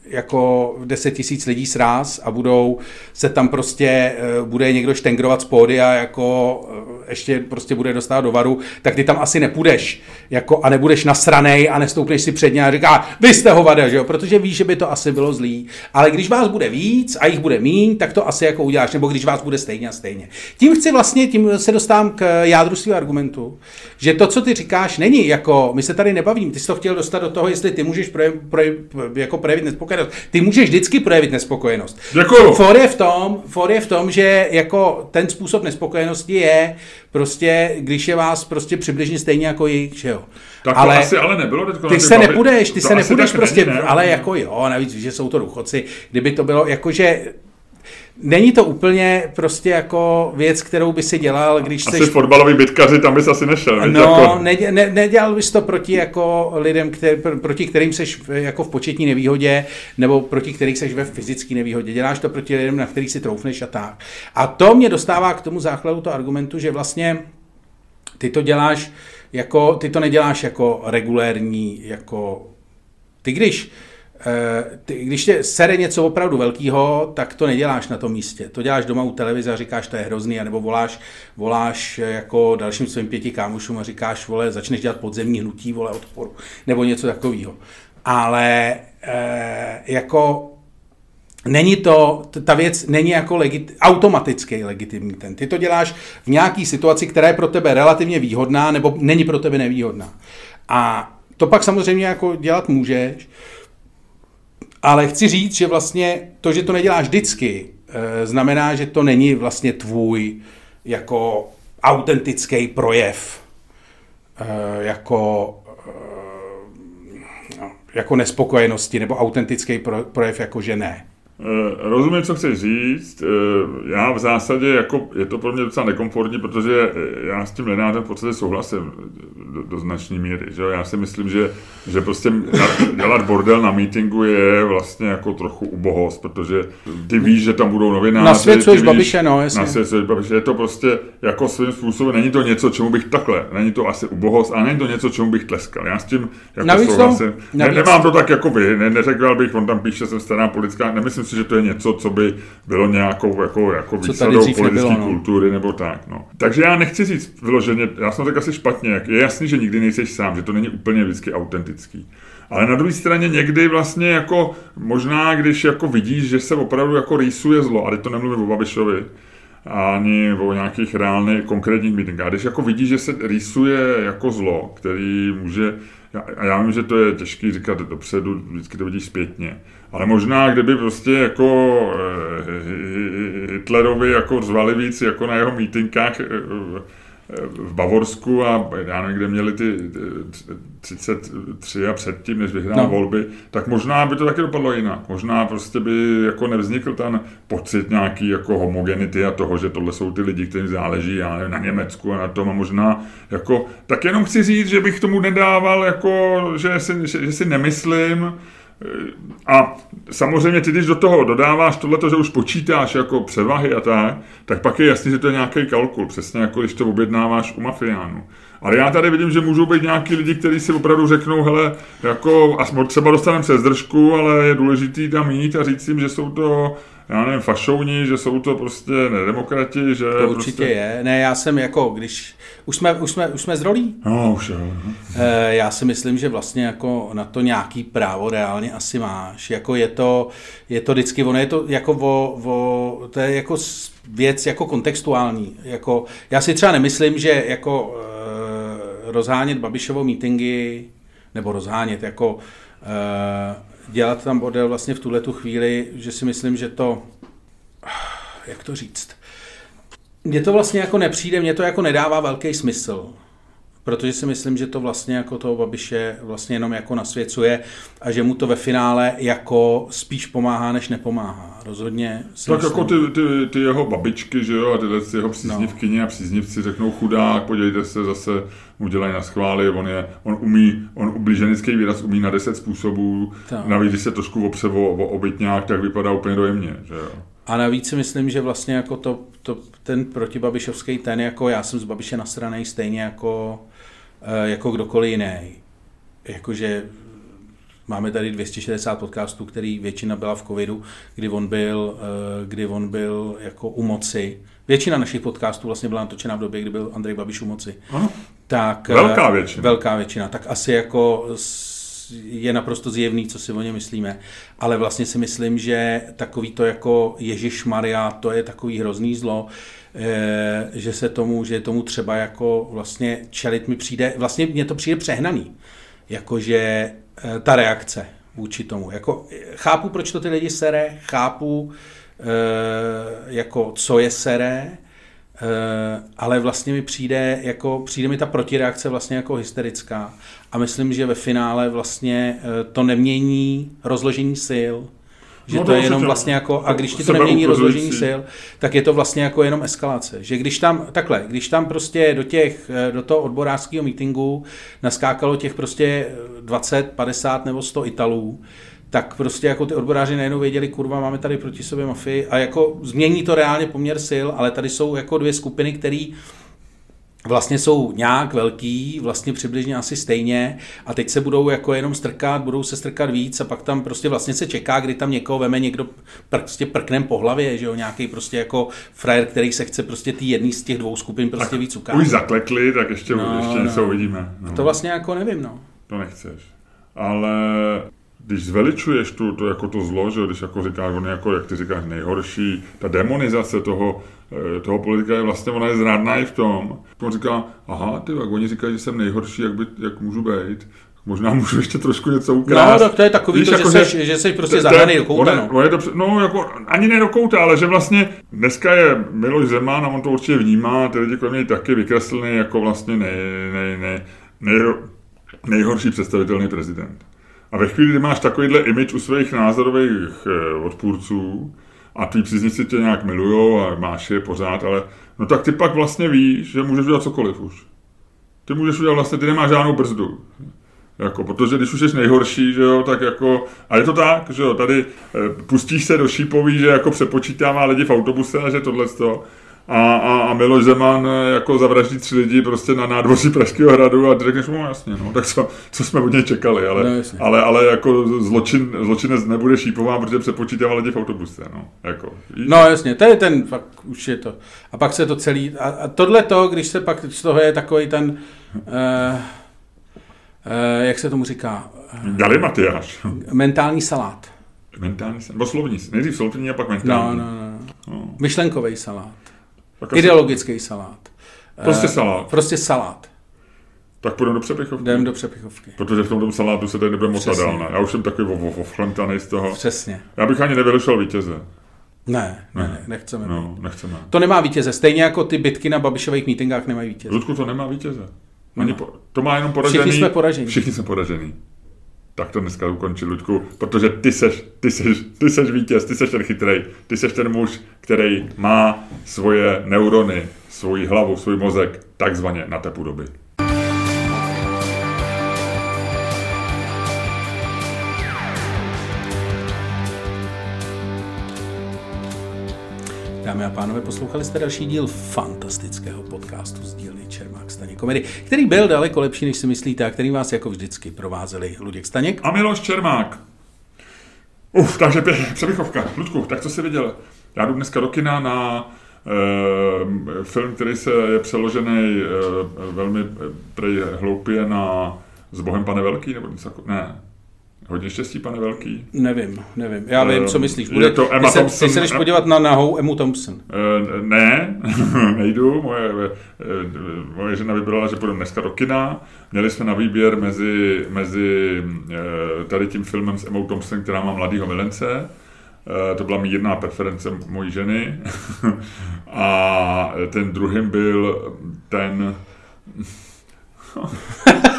jako 10 tisíc lidí sráz a budou se tam prostě, eh, bude někdo štengrovat z pódia, jako eh, ještě prostě bude dostat do varu, tak ty tam asi nepůjdeš jako, a nebudeš nasranej a nestoupneš si před ně a říká, vy jste hovada, že jo, protože víš, že by to asi bylo zlý. Ale když vás bude víc a jich bude míň, tak to asi jako uděláš, nebo když vás bude stejně a stejně. Tím chci vlastně, tím se dostávám k jádru svého argumentu, že to, co ty říkáš, není jako, my se tady nebavím, ty jsi to chtěl dostat do toho, jestli ty můžeš projev, projev, jako projevit nespokojenost nespokojenost. Ty můžeš vždycky projevit nespokojenost. Děkuju. For je v tom, for je v tom, že jako ten způsob nespokojenosti je prostě, když je vás prostě přibližně stejně jako jejich, že jo. Tak to ale, asi ale nebylo na Ty se babi- nepůjdeš, ty to se nepůjdeš prostě, ne? ale jako jo, navíc, že jsou to důchodci, kdyby to bylo jakože Není to úplně prostě jako věc, kterou by si dělal, když Asi jsi fotbalový bitkaři, tam bys asi nešel. No, Jako, ne, ne, nedělal bys to proti jako lidem, kter, pr- proti kterým seš jako v početní nevýhodě, nebo proti kterých seš ve fyzické nevýhodě. Děláš to proti lidem, na kterých si troufneš a tak. A to mě dostává k tomu základu toho argumentu, že vlastně ty to děláš jako, ty to neděláš jako regulérní, jako ty když ty, když tě sere něco opravdu velkého, tak to neděláš na tom místě. To děláš doma u televize a říkáš, to je hrozný, anebo voláš, voláš eh, jako dalším svým pěti kámošům a říkáš, vole, začneš dělat podzemní hnutí, vole, odporu, nebo něco takového. Ale eh, jako Není to, ta věc není jako legit, automaticky legitimní ten. Ty to děláš v nějaký situaci, která je pro tebe relativně výhodná, nebo není pro tebe nevýhodná. A to pak samozřejmě jako dělat můžeš, ale chci říct, že vlastně to, že to neděláš vždycky, eh, znamená, že to není vlastně tvůj jako autentický projev, eh, jako, eh, no, jako nespokojenosti nebo autentický pro- projev jako že ne. Eh, Rozumím, co chceš říct. Eh, Já v zásadě, jako, je to pro mě docela nekomfortní, protože eh, já s tím Lenářem v podstatě souhlasím do, do značné míry. Že? Já si myslím, že, že prostě dělat bordel na meetingu je vlastně jako trochu ubohost, protože ty víš, že tam budou novináři. Víš- Babiše, no, jasně. Nasvěcuješ Babiše. Je to prostě jako svým způsobem, není to něco, čemu bych takhle, není to asi ubohost, a není to něco, čemu bych tleskal. Já s tím jako Navíc souhlasím. Ne, navíc- nemám to tak jako vy, ne, neřekl bych, on tam píše, jsem stará politická, nemyslím si, že to je něco, co by bylo nějakou jako, jako výsadou politické no. kultury nebo tak. No. Takže já nechci říct vyloženě, já jsem řekl asi špatně, jak je jasný, že nikdy nejseš sám, že to není úplně vždycky autentický. Ale na druhé straně někdy vlastně jako možná, když jako vidíš, že se opravdu jako rýsuje zlo, a teď to nemluvím o Babišovi, ani o nějakých reálných konkrétních meetingách. Když jako vidíš, že se rýsuje jako zlo, který může, já- a já vím, že to je těžký říkat dopředu, vždycky to vidíš zpětně, ale možná, kdyby prostě jako eh, Hitlerovi jako řvali víc jako na jeho mítinkách eh, v Bavorsku a já nevím, kde měli ty eh, 33 a předtím, než vyhrál no. volby, tak možná by to taky dopadlo jinak. Možná prostě by jako nevznikl ten pocit nějaký jako homogenity a toho, že tohle jsou ty lidi, kterým záleží já nevím, na Německu a na tom a možná jako, tak jenom chci říct, že bych tomu nedával jako, že si, že, že si nemyslím, a samozřejmě ty, když do toho dodáváš tohle, že už počítáš jako převahy a tak, tak pak je jasný, že to je nějaký kalkul, přesně jako když to objednáváš u mafiánů. Ale já tady vidím, že můžou být nějaký lidi, kteří si opravdu řeknou, hele, jako, a třeba dostaneme přes držku, ale je důležitý tam jít a říct jim, že jsou to, já nevím, fašouni, že jsou to prostě nedemokrati, že To určitě prostě... je. Ne, já jsem jako, když... Už jsme, už jsme, už jsme z rolí? No, už jo. no. Eh, Já si myslím, že vlastně jako na to nějaký právo reálně asi máš. Jako je to, je to vždycky, ono je to jako o, o to je jako věc jako kontextuální. Jako, já si třeba nemyslím, že jako eh, rozhánět Babišovo meetingy, nebo rozhánět, jako eh, dělat tam bordel vlastně v tuhle tu chvíli, že si myslím, že to, jak to říct, mně to vlastně jako nepřijde, mně to jako nedává velký smysl. Protože si myslím, že to vlastně jako toho Babiše vlastně jenom jako nasvěcuje a že mu to ve finále jako spíš pomáhá, než nepomáhá. Rozhodně si Tak myslím. jako ty, ty, ty jeho babičky, že jo, a tyhle ty jeho příznivkyně no. a příznivci řeknou chudák, podívejte se, zase mu dělají na schvály, on, je, on umí, on ublíženický výraz umí na deset způsobů, Tak. navíc, když se trošku opře o, o obytňák, tak vypadá úplně dojemně, že jo. A navíc si myslím, že vlastně jako to, to, ten protibabišovský ten, jako já jsem z Babiše nasranej stejně jako, eh, jako kdokoliv jiný. Jakože máme tady 260 podcastů, který většina byla v covidu, kdy on byl, eh, kdy on byl jako u moci. Většina našich podcastů vlastně byla natočena v době, kdy byl Andrej Babiš u moci. Ano. Tak, Velká eh, většina. Velká většina. Tak asi jako je naprosto zjevný, co si o ně myslíme. Ale vlastně si myslím, že takový to jako Ježíš Maria, to je takový hrozný zlo, eh, že se tomu, že je tomu třeba jako vlastně čelit mi přijde, vlastně mně to přijde přehnaný. Jakože eh, ta reakce. vůči tomu. Jako, chápu, proč to ty lidi sere, chápu, jako, co je sere, e, ale vlastně mi přijde, jako, přijde mi ta protireakce vlastně jako hysterická. A myslím, že ve finále vlastně e, to nemění rozložení sil, že no to, je jenom vlastně jako, a když ti to nemění rozložení sil, tak je to vlastně jako jenom eskalace. Že když tam, takhle, když tam prostě do těch, do toho odborářského meetingu naskákalo těch prostě 20, 50 nebo 100 Italů, tak prostě jako ty odboráři najednou věděli, kurva, máme tady proti sobě mafii a jako změní to reálně poměr sil, ale tady jsou jako dvě skupiny, které vlastně jsou nějak velký, vlastně přibližně asi stejně a teď se budou jako jenom strkat, budou se strkat víc a pak tam prostě vlastně se čeká, kdy tam někoho veme někdo prostě prknem po hlavě, že jo, nějaký prostě jako frajer, který se chce prostě ty jedný z těch dvou skupin prostě tak víc ukázat. Už zaklekli, tak ještě, no, ještě no. něco uvidíme. No. To vlastně jako nevím, no. To nechceš. Ale když zveličuješ tu, to, jako to zlo, že když jako říkáš, on je jako, jak ty říkáš, nejhorší, ta demonizace toho, eh, toho politika je vlastně, ona je zrádná i v tom. On říká, aha, ty, jak oni říkají, že jsem nejhorší, jak, by, jak můžu být. Možná můžu ještě trošku něco ukázat. No, tak to je takový, Víš, to, jako, že, jsi, že jsi prostě zahraný do kouta. No. On je, to, no, jako, ani ne do kouta, ale že vlastně dneska je Miloš Zeman a on to určitě vnímá, ty lidi kolem něj taky vykreslený jako vlastně nej, nej, nej, nej, nejhorší představitelný prezident. A ve chvíli, kdy máš takovýhle image u svých názorových eh, odpůrců a ty příznivci tě nějak milujou a máš je pořád, ale no tak ty pak vlastně víš, že můžeš udělat cokoliv už. Ty můžeš udělat vlastně, ty nemáš žádnou brzdu. Jako, protože když už jsi nejhorší, že jo, tak jako, a je to tak, že jo, tady e, pustíš se do šípový, že jako přepočítává lidi v autobuse a že tohle to, a, a, a Miloš Zeman eh, jako zavraždí tři lidi prostě na nádvoří Pražského hradu a ty řekneš mu, no, jasně, no, tak co, co jsme od něj čekali, ale, no, ale, ale jako zločin, zločinec nebude šípová, protože přepočítává lidi v autobuse, no, jako. No jasně, to je ten, fakt už je to. A pak se to celý, a, a tohle to, když se pak z toho je takový ten, uh, uh, jak se tomu říká? Galimatiáš. Mentální salát. Mentální salát, nebo slovní, nejdřív slovní a pak mentální. No, no, no. no. Myšlenkový salát. Tak Ideologický salát. Prostě eh, salát. Prostě salát. Tak půjdeme do přepichovky. Jdeme do přepichovky. Protože v tom salátu se tady nebude moc dál. Ne? Já už jsem takový ofchlemtaný z toho. Přesně. Já bych ani nevylišel vítěze. Ne, ne, ne, nechceme. No, nechceme. To nemá vítěze. Stejně jako ty bitky na Babišových mítingách nemají vítěze. Ludku, to nemá vítěze. Ani po, to má jenom poražený. Všichni jsme poražení. Všichni jsme poražení tak to dneska ukončí, Luďku, protože ty seš, ty seš, ty seš vítěz, ty seš ten chytrej, ty seš ten muž, který má svoje neurony, svoji hlavu, svůj mozek takzvaně na tepu doby. Dámy a pánové, poslouchali jste další díl fantastického podcastu z dílny Staněk Komedy, který byl daleko lepší, než si myslíte a který vás jako vždycky provázeli Luděk Staněk. A Miloš Čermák. Uf, takže přebychovka. Ludku, tak co jsi viděl? Já jdu dneska do kina na e, film, který se je přeložený e, velmi eh, hloupě na S Bohem pane Velký, nebo něco jako, ne, Hodně štěstí, pane Velký. Nevím, nevím. Já vím, co myslíš. Bude, je to Emma ty, se, Thompson, ty se jdeš podívat na nahou Emu Thompson. Uh, ne, nejdu. Moje, uh, moje žena vybrala, že půjdu dneska do kina. Měli jsme na výběr mezi, mezi tady tím filmem s Emou Thompson, která má mladýho milence. To byla mírná preference mojí ženy. A ten druhým byl ten...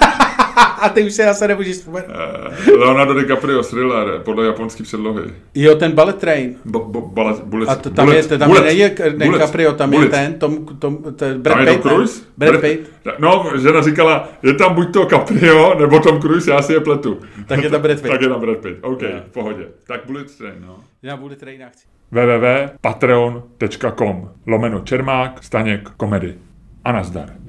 A ty už se zase nemůžeš vzpomenout. Uh, Leonardo DiCaprio, thriller, podle japonské předlohy. Jo, ten Bullet Train. Bo, bo, bullet, bullet, a to, tam bullet, je, tam bullet, je DiCaprio, tam bullet. je ten, tom, tom, ten Brad tam Pitt. Cruise? Brad Pitt. No, žena říkala, je tam buď to Caprio, nebo Tom Cruise, já si je pletu. Tak je tam Brad Pitt. tak je tam Brad Pitt, OK, yeah. v pohodě. Tak Bullet Train, no. Já Bullet Train chci. www.patreon.com lomeno Čermák, Staněk, komedy. A nazdar.